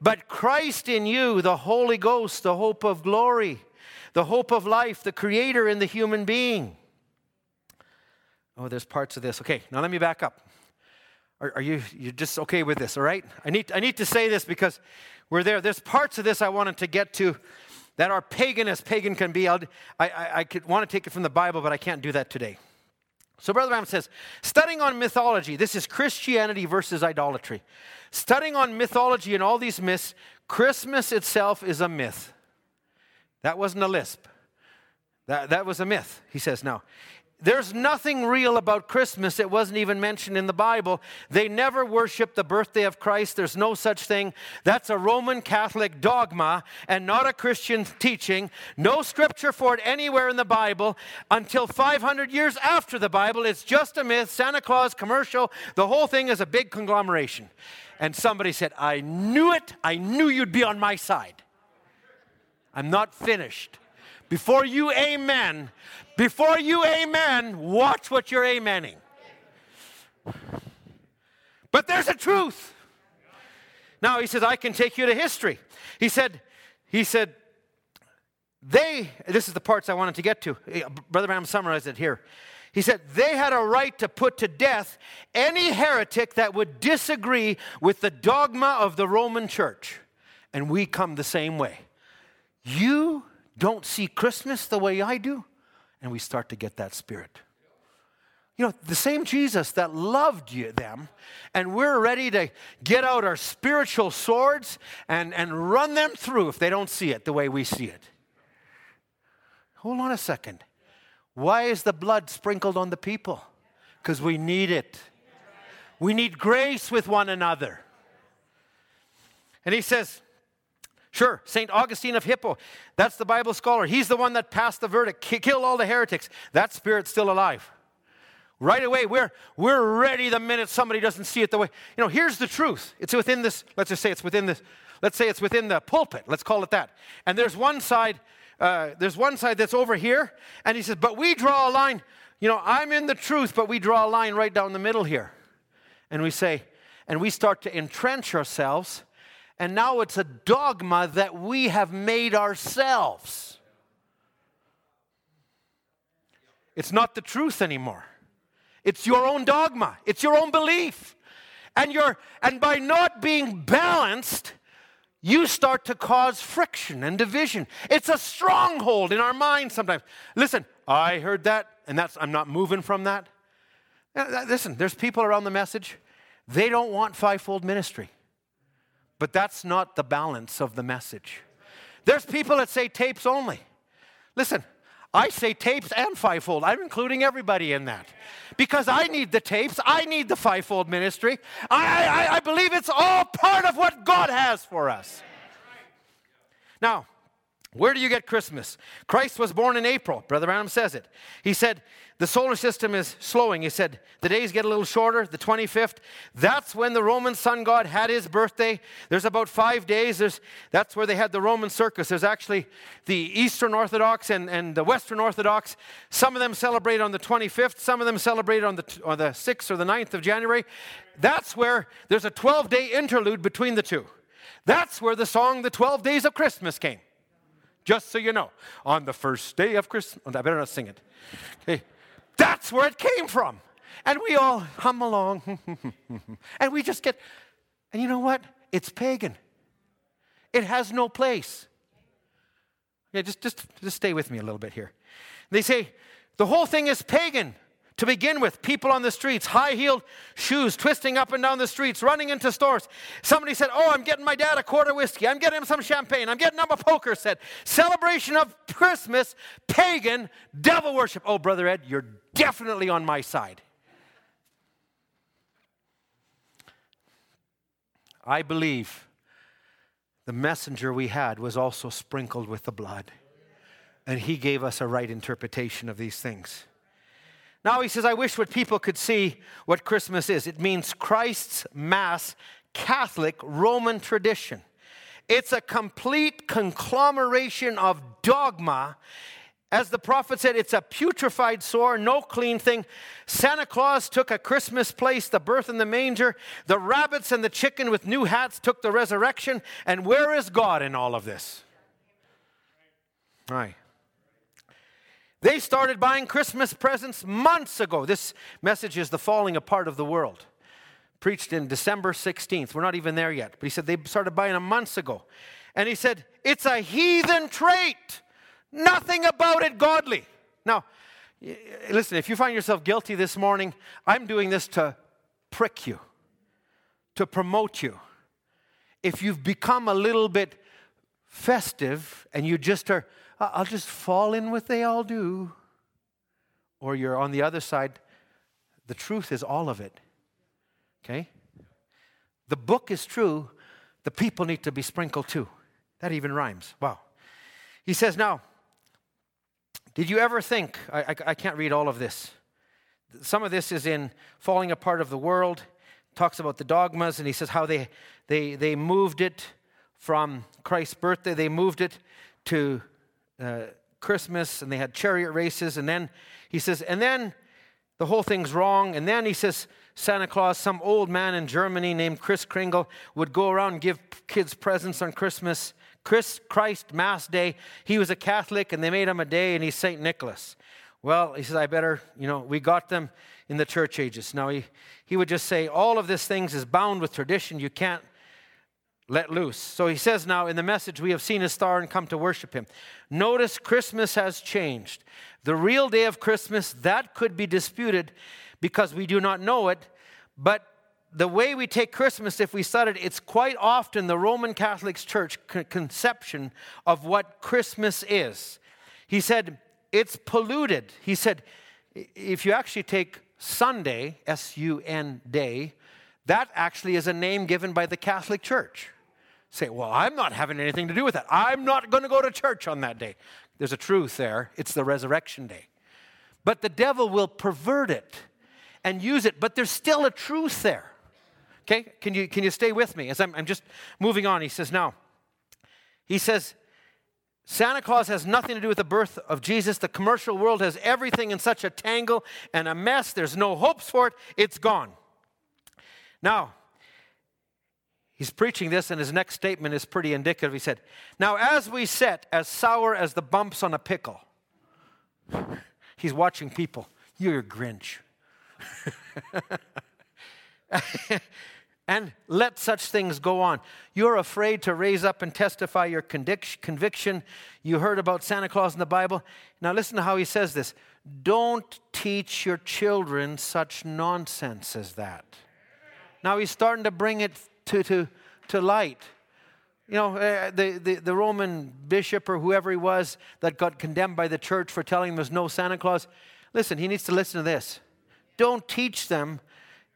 B: but Christ in you, the Holy Ghost, the hope of glory, the hope of life, the creator in the human being. Oh, there's parts of this. Okay, now let me back up. Are, are you you just okay with this, all right? I need, I need to say this because we're there. There's parts of this I wanted to get to that are pagan as pagan can be. I'll, I, I, I could want to take it from the Bible, but I can't do that today. So, Brother Branham says, studying on mythology, this is Christianity versus idolatry. Studying on mythology and all these myths, Christmas itself is a myth. That wasn't a lisp. That, that was a myth, he says now. There's nothing real about Christmas. It wasn't even mentioned in the Bible. They never worship the birthday of Christ. There's no such thing. That's a Roman Catholic dogma and not a Christian teaching. No scripture for it anywhere in the Bible until 500 years after the Bible. It's just a myth, Santa Claus commercial. The whole thing is a big conglomeration. And somebody said, I knew it. I knew you'd be on my side. I'm not finished. Before you amen, before you amen, watch what you're amening. But there's a truth. Now he says, I can take you to history. He said, he said, they, this is the parts I wanted to get to. Brother Branham summarized it here. He said, they had a right to put to death any heretic that would disagree with the dogma of the Roman church. And we come the same way. You don't see Christmas the way I do? And we start to get that spirit. You know, the same Jesus that loved you, them, and we're ready to get out our spiritual swords and, and run them through if they don't see it the way we see it. Hold on a second. Why is the blood sprinkled on the people? Because we need it. We need grace with one another. And he says, Sure, St. Augustine of Hippo, that's the Bible scholar. He's the one that passed the verdict kill all the heretics. That spirit's still alive. Right away, we're, we're ready the minute somebody doesn't see it the way. You know, here's the truth. It's within this, let's just say it's within this, let's say it's within the pulpit. Let's call it that. And there's one side, uh, there's one side that's over here, and he says, but we draw a line. You know, I'm in the truth, but we draw a line right down the middle here. And we say, and we start to entrench ourselves and now it's a dogma that we have made ourselves. It's not the truth anymore. It's your own dogma, it's your own belief. And, you're, and by not being balanced, you start to cause friction and division. It's a stronghold in our minds sometimes. Listen, I heard that, and that's I'm not moving from that. Uh, listen, there's people around the message, they don't want fivefold ministry. But that's not the balance of the message. There's people that say tapes only. Listen, I say tapes and fivefold. I'm including everybody in that. Because I need the tapes, I need the fivefold ministry. I, I, I believe it's all part of what God has for us. Now, where do you get Christmas? Christ was born in April. Brother Adam says it. He said, the solar system is slowing. He said, the days get a little shorter, the 25th. That's when the Roman sun god had his birthday. There's about five days. There's, that's where they had the Roman circus. There's actually the Eastern Orthodox and, and the Western Orthodox. Some of them celebrate on the 25th, some of them celebrate on the, on the 6th or the 9th of January. That's where there's a 12 day interlude between the two. That's where the song, The 12 Days of Christmas, came. Just so you know, on the first day of Christmas, oh, I better not sing it. Okay, that's where it came from. And we all hum along, and we just get, and you know what? It's pagan. It has no place. Yeah, just, just, just stay with me a little bit here. They say the whole thing is pagan. To begin with, people on the streets, high heeled shoes, twisting up and down the streets, running into stores. Somebody said, Oh, I'm getting my dad a quart of whiskey. I'm getting him some champagne. I'm getting him a poker set. Celebration of Christmas, pagan, devil worship. Oh, Brother Ed, you're definitely on my side. I believe the messenger we had was also sprinkled with the blood. And he gave us a right interpretation of these things. Now he says, I wish what people could see what Christmas is. It means Christ's Mass, Catholic, Roman tradition. It's a complete conglomeration of dogma. As the prophet said, it's a putrefied sore, no clean thing. Santa Claus took a Christmas place, the birth in the manger. The rabbits and the chicken with new hats took the resurrection. And where is God in all of this? All right. They started buying Christmas presents months ago. This message is the falling apart of the world. Preached in December 16th. We're not even there yet. But he said they started buying them months ago. And he said, it's a heathen trait. Nothing about it godly. Now, listen, if you find yourself guilty this morning, I'm doing this to prick you, to promote you. If you've become a little bit festive and you just are, I'll just fall in what they all do. Or you're on the other side, the truth is all of it. Okay? The book is true, the people need to be sprinkled too. That even rhymes. Wow. He says, Now, did you ever think, I, I, I can't read all of this. Some of this is in Falling Apart of the World, talks about the dogmas, and he says how they, they, they moved it from Christ's birthday, they moved it to uh, Christmas and they had chariot races. And then he says, and then the whole thing's wrong. And then he says, Santa Claus, some old man in Germany named Kris Kringle, would go around and give kids presents on Christmas. Chris Christ Mass Day, he was a Catholic and they made him a day and he's St. Nicholas. Well, he says, I better, you know, we got them in the church ages. Now, he, he would just say, all of this things is bound with tradition. You can't let loose. So he says now in the message, we have seen his star and come to worship him. Notice Christmas has changed. The real day of Christmas, that could be disputed because we do not know it, but the way we take Christmas, if we studied, it's quite often the Roman Catholic Church conception of what Christmas is. He said, it's polluted. He said, if you actually take Sunday, S U N day, that actually is a name given by the Catholic Church. Say, well, I'm not having anything to do with that. I'm not going to go to church on that day. There's a truth there. It's the resurrection day. But the devil will pervert it and use it, but there's still a truth there. Okay? Can you, can you stay with me as I'm, I'm just moving on? He says, now, he says, Santa Claus has nothing to do with the birth of Jesus. The commercial world has everything in such a tangle and a mess. There's no hopes for it. It's gone. Now, he's preaching this, and his next statement is pretty indicative. He said, Now, as we set as sour as the bumps on a pickle, he's watching people. You're a Grinch. and let such things go on. You're afraid to raise up and testify your conviction. You heard about Santa Claus in the Bible. Now, listen to how he says this Don't teach your children such nonsense as that. Now, he's starting to bring it to, to, to light. You know, uh, the, the, the Roman bishop or whoever he was that got condemned by the church for telling them there's no Santa Claus, listen, he needs to listen to this. Don't teach them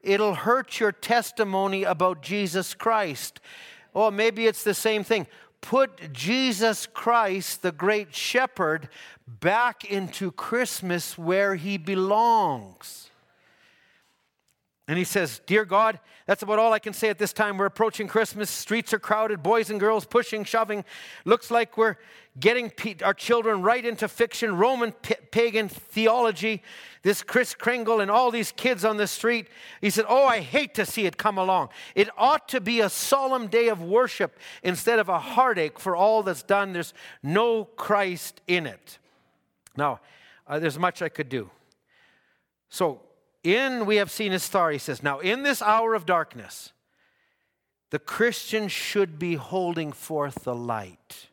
B: it'll hurt your testimony about Jesus Christ. Or maybe it's the same thing. Put Jesus Christ, the great shepherd, back into Christmas where he belongs. And he says, Dear God, that's about all I can say at this time. We're approaching Christmas. Streets are crowded, boys and girls pushing, shoving. Looks like we're getting our children right into fiction, Roman pagan theology. This Kris Kringle and all these kids on the street. He said, Oh, I hate to see it come along. It ought to be a solemn day of worship instead of a heartache for all that's done. There's no Christ in it. Now, uh, there's much I could do. So, in we have seen his star, he says, now in this hour of darkness, the Christian should be holding forth the light.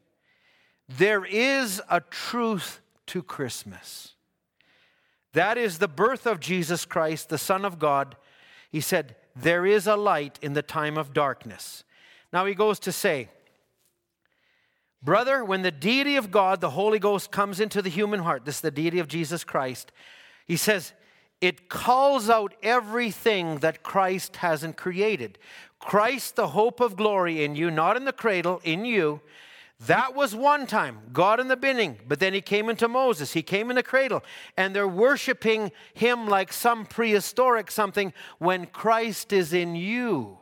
B: There is a truth to Christmas. That is the birth of Jesus Christ, the Son of God. He said, There is a light in the time of darkness. Now he goes to say, Brother, when the deity of God, the Holy Ghost, comes into the human heart, this is the deity of Jesus Christ, he says, it calls out everything that Christ hasn't created. Christ, the hope of glory in you, not in the cradle, in you. That was one time, God in the beginning, but then he came into Moses, he came in the cradle, and they're worshiping him like some prehistoric something when Christ is in you.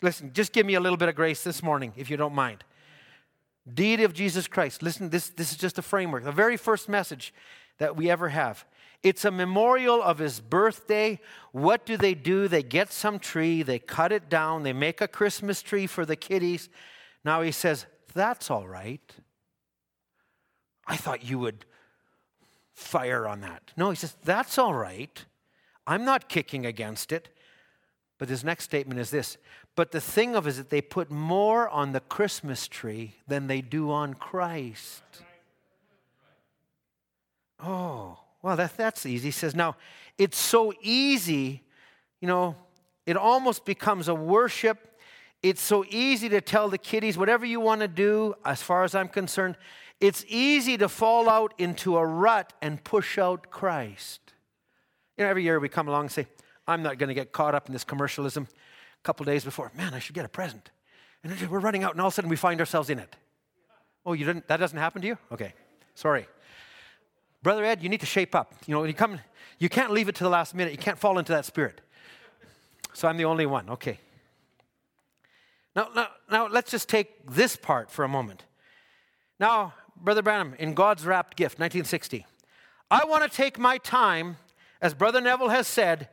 B: Listen, just give me a little bit of grace this morning, if you don't mind. Deity of Jesus Christ. Listen, this, this is just a framework. The very first message that we ever have. It's a memorial of his birthday. What do they do? They get some tree, they cut it down, they make a Christmas tree for the kiddies. Now he says, That's all right. I thought you would fire on that. No, he says, That's all right. I'm not kicking against it. But his next statement is this But the thing of it is that they put more on the Christmas tree than they do on Christ. Oh, well, that, that's easy. He says, now, it's so easy, you know, it almost becomes a worship. It's so easy to tell the kiddies, whatever you want to do, as far as I'm concerned, it's easy to fall out into a rut and push out Christ. You know, every year we come along and say, I'm not going to get caught up in this commercialism. A couple days before, man, I should get a present. And we're running out, and all of a sudden we find ourselves in it. Oh, you didn't? That doesn't happen to you? Okay, sorry. Brother Ed, you need to shape up. You know, when you come, you can't leave it to the last minute. You can't fall into that spirit. So I'm the only one. Okay. Now, now, now let's just take this part for a moment. Now, Brother Branham, in God's Wrapped Gift, 1960, I want to take my time as Brother Neville has said,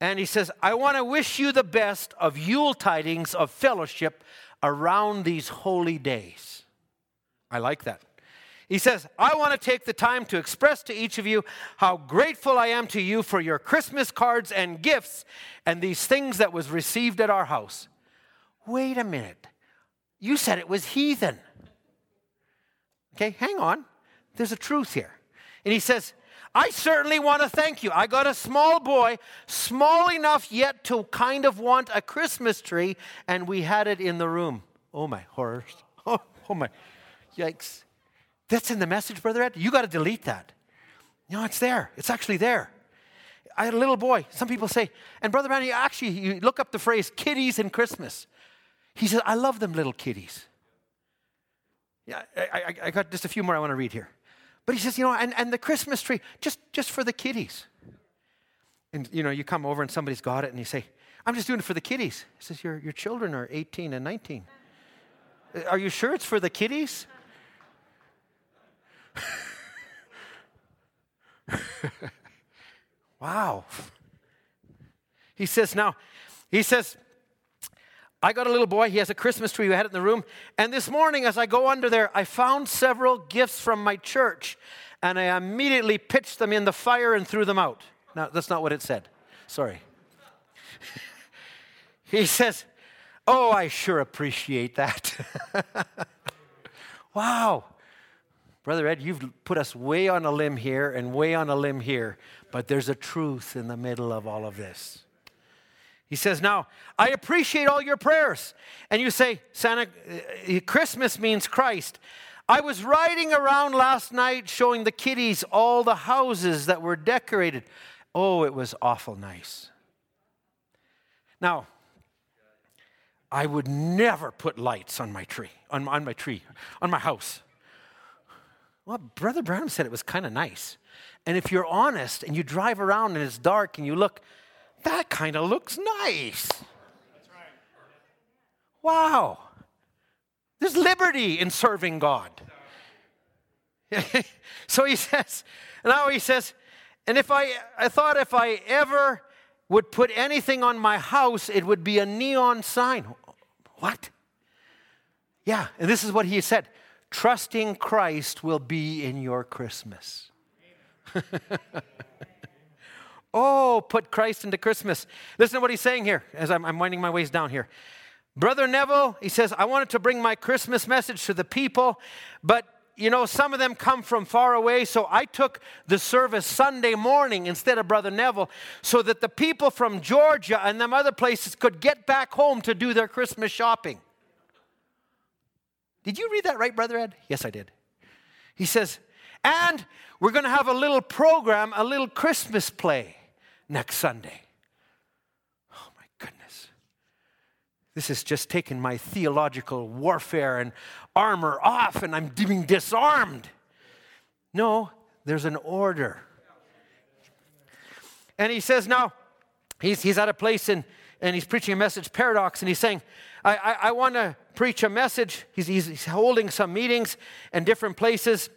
B: and he says, I want to wish you the best of Yule tidings of fellowship around these holy days. I like that. He says, I want to take the time to express to each of you how grateful I am to you for your Christmas cards and gifts and these things that was received at our house. Wait a minute. You said it was heathen. Okay, hang on. There's a truth here. And he says, I certainly want to thank you. I got a small boy, small enough yet to kind of want a Christmas tree, and we had it in the room. Oh my horrors. Oh, oh my. Yikes. That's in the message, Brother Ed. You got to delete that. No, it's there. It's actually there. I had a little boy. Some people say, and Brother Manny, actually, you look up the phrase kitties in Christmas. He says, I love them little kitties. Yeah, I, I, I got just a few more I want to read here. But he says, you know, and, and the Christmas tree, just, just for the kiddies. And, you know, you come over and somebody's got it and you say, I'm just doing it for the kiddies. He says, your, your children are 18 and 19. Uh, are you sure it's for the kiddies? wow. He says, now, he says, I got a little boy, he has a Christmas tree, we had it in the room. And this morning, as I go under there, I found several gifts from my church, and I immediately pitched them in the fire and threw them out. Now, that's not what it said. Sorry. he says, Oh, I sure appreciate that. wow. Brother Ed, you've put us way on a limb here and way on a limb here, but there's a truth in the middle of all of this. He says, Now, I appreciate all your prayers. And you say, Santa, uh, Christmas means Christ. I was riding around last night showing the kiddies all the houses that were decorated. Oh, it was awful nice. Now, I would never put lights on my tree, on, on my tree, on my house. Well, Brother Branham said it was kind of nice. And if you're honest and you drive around and it's dark and you look, that kind of looks nice. That's Right. Wow. There's liberty in serving God. so he says, and now he says, and if I, I thought if I ever would put anything on my house, it would be a neon sign. What? Yeah, and this is what he said trusting Christ will be in your Christmas. oh, put Christ into Christmas. Listen to what he's saying here as I'm, I'm winding my ways down here. Brother Neville, he says, I wanted to bring my Christmas message to the people, but you know, some of them come from far away, so I took the service Sunday morning instead of Brother Neville so that the people from Georgia and them other places could get back home to do their Christmas shopping. Did you read that right, Brother Ed? Yes, I did. He says, and we're going to have a little program, a little Christmas play next Sunday. Oh, my goodness. This is just taking my theological warfare and armor off, and I'm being disarmed. No, there's an order. And he says, now, he's, he's at a place in, and he's preaching a message, Paradox, and he's saying, I, I, I want to preach a message. He's, he's, holding some meetings in different places.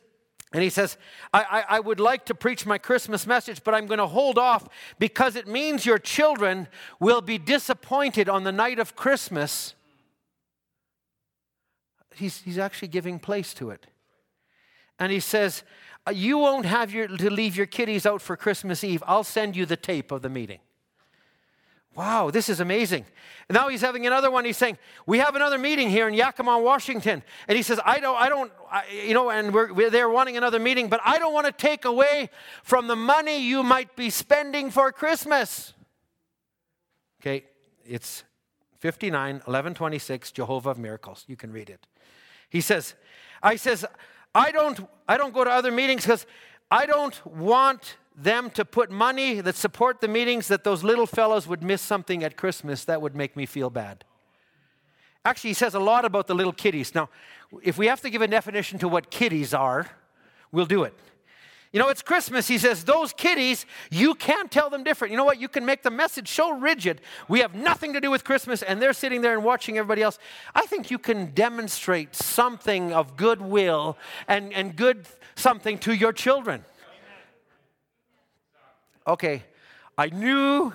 B: And he says, I, I, I would like to preach my Christmas message, but I'm going to hold off because it means your children will be disappointed on the night of Christmas. He's, he's actually giving place to it. And he says, uh, You won't have your, to leave your kiddies out for Christmas Eve. I'll send you the tape of the meeting. Wow, this is amazing. And now he's having another one. He's saying, We have another meeting here in Yakima, Washington. And he says, I don't, I don't, I, you know, and we're, we're there wanting another meeting, but I don't want to take away from the money you might be spending for Christmas. Okay, it's 59, 1126, Jehovah of Miracles. You can read it. He says, I says, I don't, I don't go to other meetings because I don't want them to put money that support the meetings that those little fellows would miss something at Christmas, that would make me feel bad. Actually, he says a lot about the little kiddies. Now, if we have to give a definition to what kiddies are, we'll do it. You know, it's Christmas. He says, those kiddies, you can't tell them different. You know what? You can make the message so rigid. We have nothing to do with Christmas, and they're sitting there and watching everybody else. I think you can demonstrate something of goodwill and, and good something to your children. Okay, I knew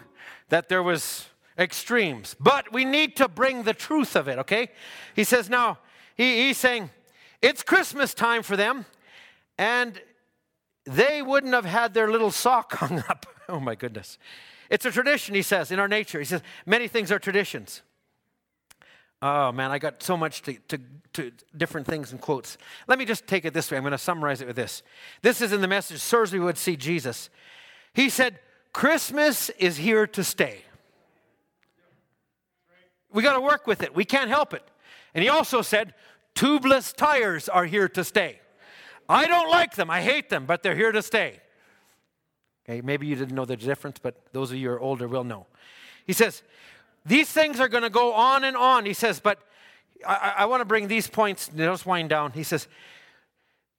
B: that there was extremes, but we need to bring the truth of it, okay? He says, now, he, he's saying, it's Christmas time for them, and they wouldn't have had their little sock hung up. oh my goodness. It's a tradition, he says, in our nature. He says, many things are traditions. Oh man, I got so much to, to, to, different things and quotes. Let me just take it this way. I'm going to summarize it with this. This is in the message, Sirs, we would see Jesus. He said, Christmas is here to stay. We got to work with it. We can't help it. And he also said, tubeless tires are here to stay. I don't like them. I hate them, but they're here to stay. Okay, maybe you didn't know the difference, but those of you who are older will know. He says, These things are going to go on and on. He says, But I, I want to bring these points, just wind down. He says,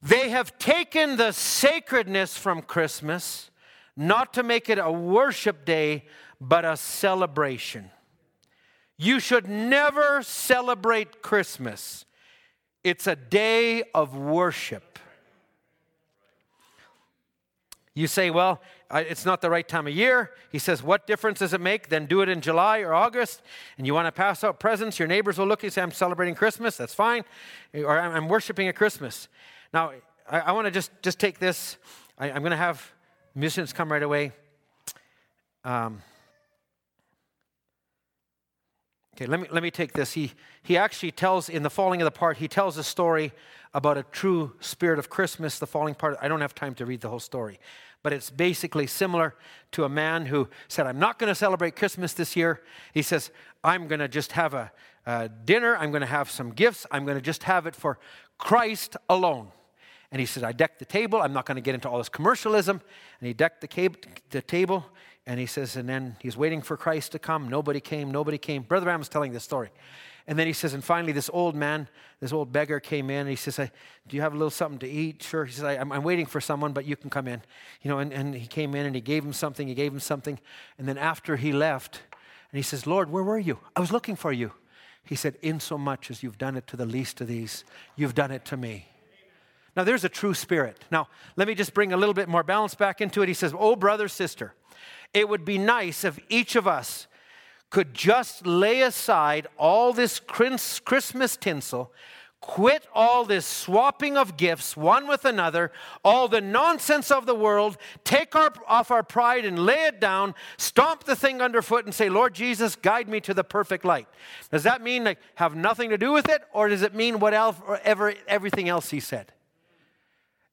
B: They have taken the sacredness from Christmas, not to make it a worship day, but a celebration. You should never celebrate Christmas. It's a day of worship. You say, well, it's not the right time of year. He says, what difference does it make? Then do it in July or August. And you want to pass out presents. Your neighbors will look and say, I'm celebrating Christmas. That's fine. Or I'm worshiping at Christmas. Now, I, I want to just, just take this. I, am going to have musicians come right away. Um, okay, let me, let me take this. He, he actually tells, in the falling of the part, he tells a story about a true spirit of Christmas, the falling part. I don't have time to read the whole story but it's basically similar to a man who said, I'm not going to celebrate Christmas this year. He says, I'm going to just have a, a dinner, I'm going to have some gifts, I'm going to just have it for Christ alone. And he said, I decked the table. I'm not going to get into all this commercialism. And he decked the, cab- the table. And he says, and then he's waiting for Christ to come. Nobody came. Nobody came. Brother Branham is telling this story. And then he says, and finally, this old man, this old beggar came in. And he says, Do you have a little something to eat? Sure. He says, I'm, I'm waiting for someone, but you can come in. You know, and, and he came in and he gave him something. He gave him something. And then after he left, and he says, Lord, where were you? I was looking for you. He said, In so much as you've done it to the least of these, you've done it to me. Now, there's a true spirit. Now, let me just bring a little bit more balance back into it. He says, Oh, brother, sister, it would be nice if each of us could just lay aside all this Christmas tinsel, quit all this swapping of gifts one with another, all the nonsense of the world, take our, off our pride and lay it down, stomp the thing underfoot and say, Lord Jesus, guide me to the perfect light. Does that mean like have nothing to do with it, or does it mean whatever everything else he said?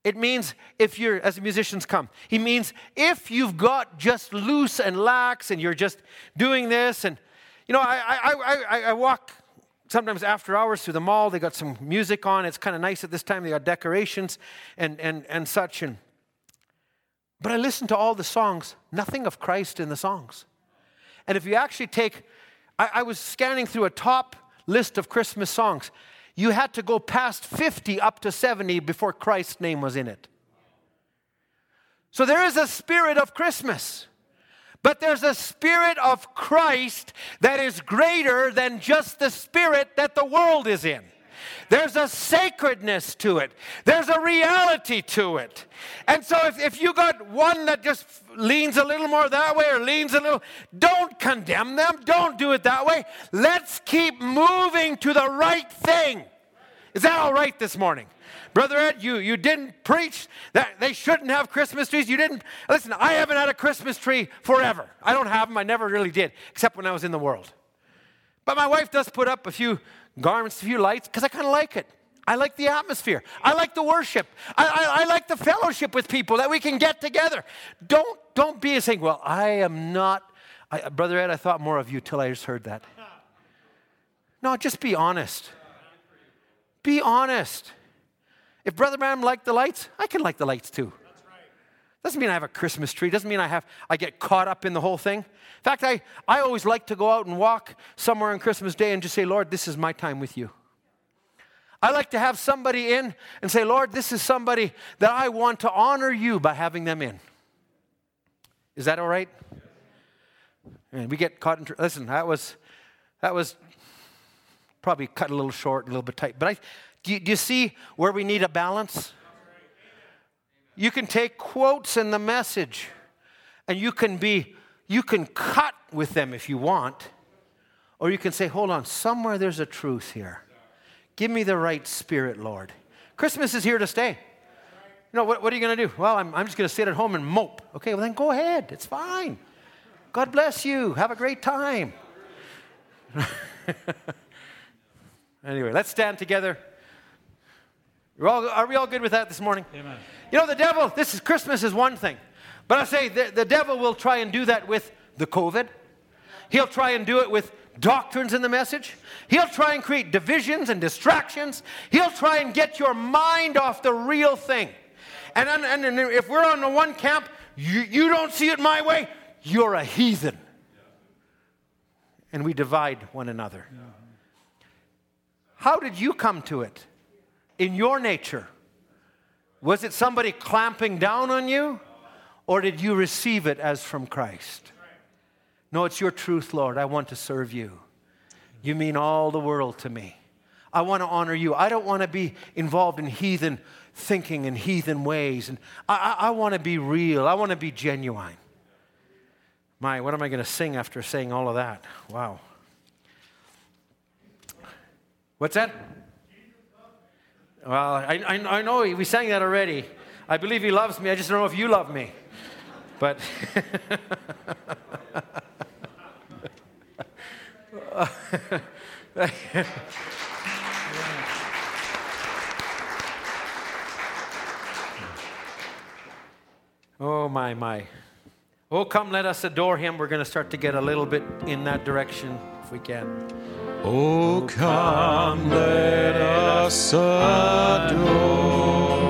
B: It means if you're, as musicians come, he means if you've got just loose and lax and you're just doing this. And, you know, I, I, I, I walk sometimes after hours through the mall. They got some music on. It's kind of nice at this time. They got decorations and, and, and such. And, but I listen to all the songs, nothing of Christ in the songs. And if you actually take, I, I was scanning through a top list of Christmas songs you had to go past 50 up to 70 before Christ's name was in it. So there is a spirit of Christmas. But there's a spirit of Christ that is greater than just the spirit that the world is in. There's a sacredness to it. There's a reality to it. And so if, if you got one that just leans a little more that way or leans a little, don't condemn them. Don't do it that way. Let's keep moving to the right thing. Is that all right this morning? Brother Ed, you, you didn't preach that they shouldn't have Christmas trees. You didn't. Listen, I haven't had a Christmas tree forever. I don't have them. I never really did, except when I was in the world. But my wife does put up a few garments, a few lights, because I kind of like it. I like the atmosphere. I like the worship. I, I, I, like the fellowship with people that we can get together. Don't, don't be saying, well, I am not. I, Brother Ed, I thought more of you till I just heard that. No, just be honest. Be honest. If Brother Branham liked the lights, I can like the lights too. Doesn't mean I have a Christmas tree. Doesn't mean I have I get caught up in the whole thing. In fact, I, I always like to go out and walk somewhere on Christmas Day and just say, Lord, this is my time with you. I like to have somebody in and say, Lord, this is somebody that I want to honor you by having them in. Is that all right? And we get caught in. Listen, that was that was probably cut a little short, a little bit tight. But I, do, you, do you see where we need a balance? You can take quotes in the message And you can be, you can cut with them if you want, or you can say, hold on, somewhere there's a truth here. Give me the right spirit, Lord. Christmas is here to stay. You know, what, what are you going to do? Well, I'm, I'm just going to sit at home and mope. Okay, well, then go ahead. It's fine. God bless you. Have a great time. anyway, let's stand together. All, are we all good with that this morning?
A: Amen.
B: You know, the devil, this is Christmas is one thing. But I say the, the devil will try and do that with the COVID. He'll try and do it with doctrines in the message. He'll try and create divisions and distractions. He'll try and get your mind off the real thing. And, and, and if we're on the one camp, you, you don't see it my way, you're a heathen. And we divide one another. How did you come to it in your nature? Was it somebody clamping down on you? Or did you receive it as from Christ? No, it's your truth, Lord. I want to serve you. You mean all the world to me. I want to honor you. I don't want to be involved in heathen thinking and heathen ways. And I, I, I want to be real. I want to be genuine. My, what am I going to sing after saying all of that? Wow. What's that? Well, I, I, I know we sang that already. I believe he loves me. I just don't know if you love me. But. oh, my, my. Oh, come, let us adore him. We're going to start to get a little bit in that direction if we can.
A: Oh, come, let us adore.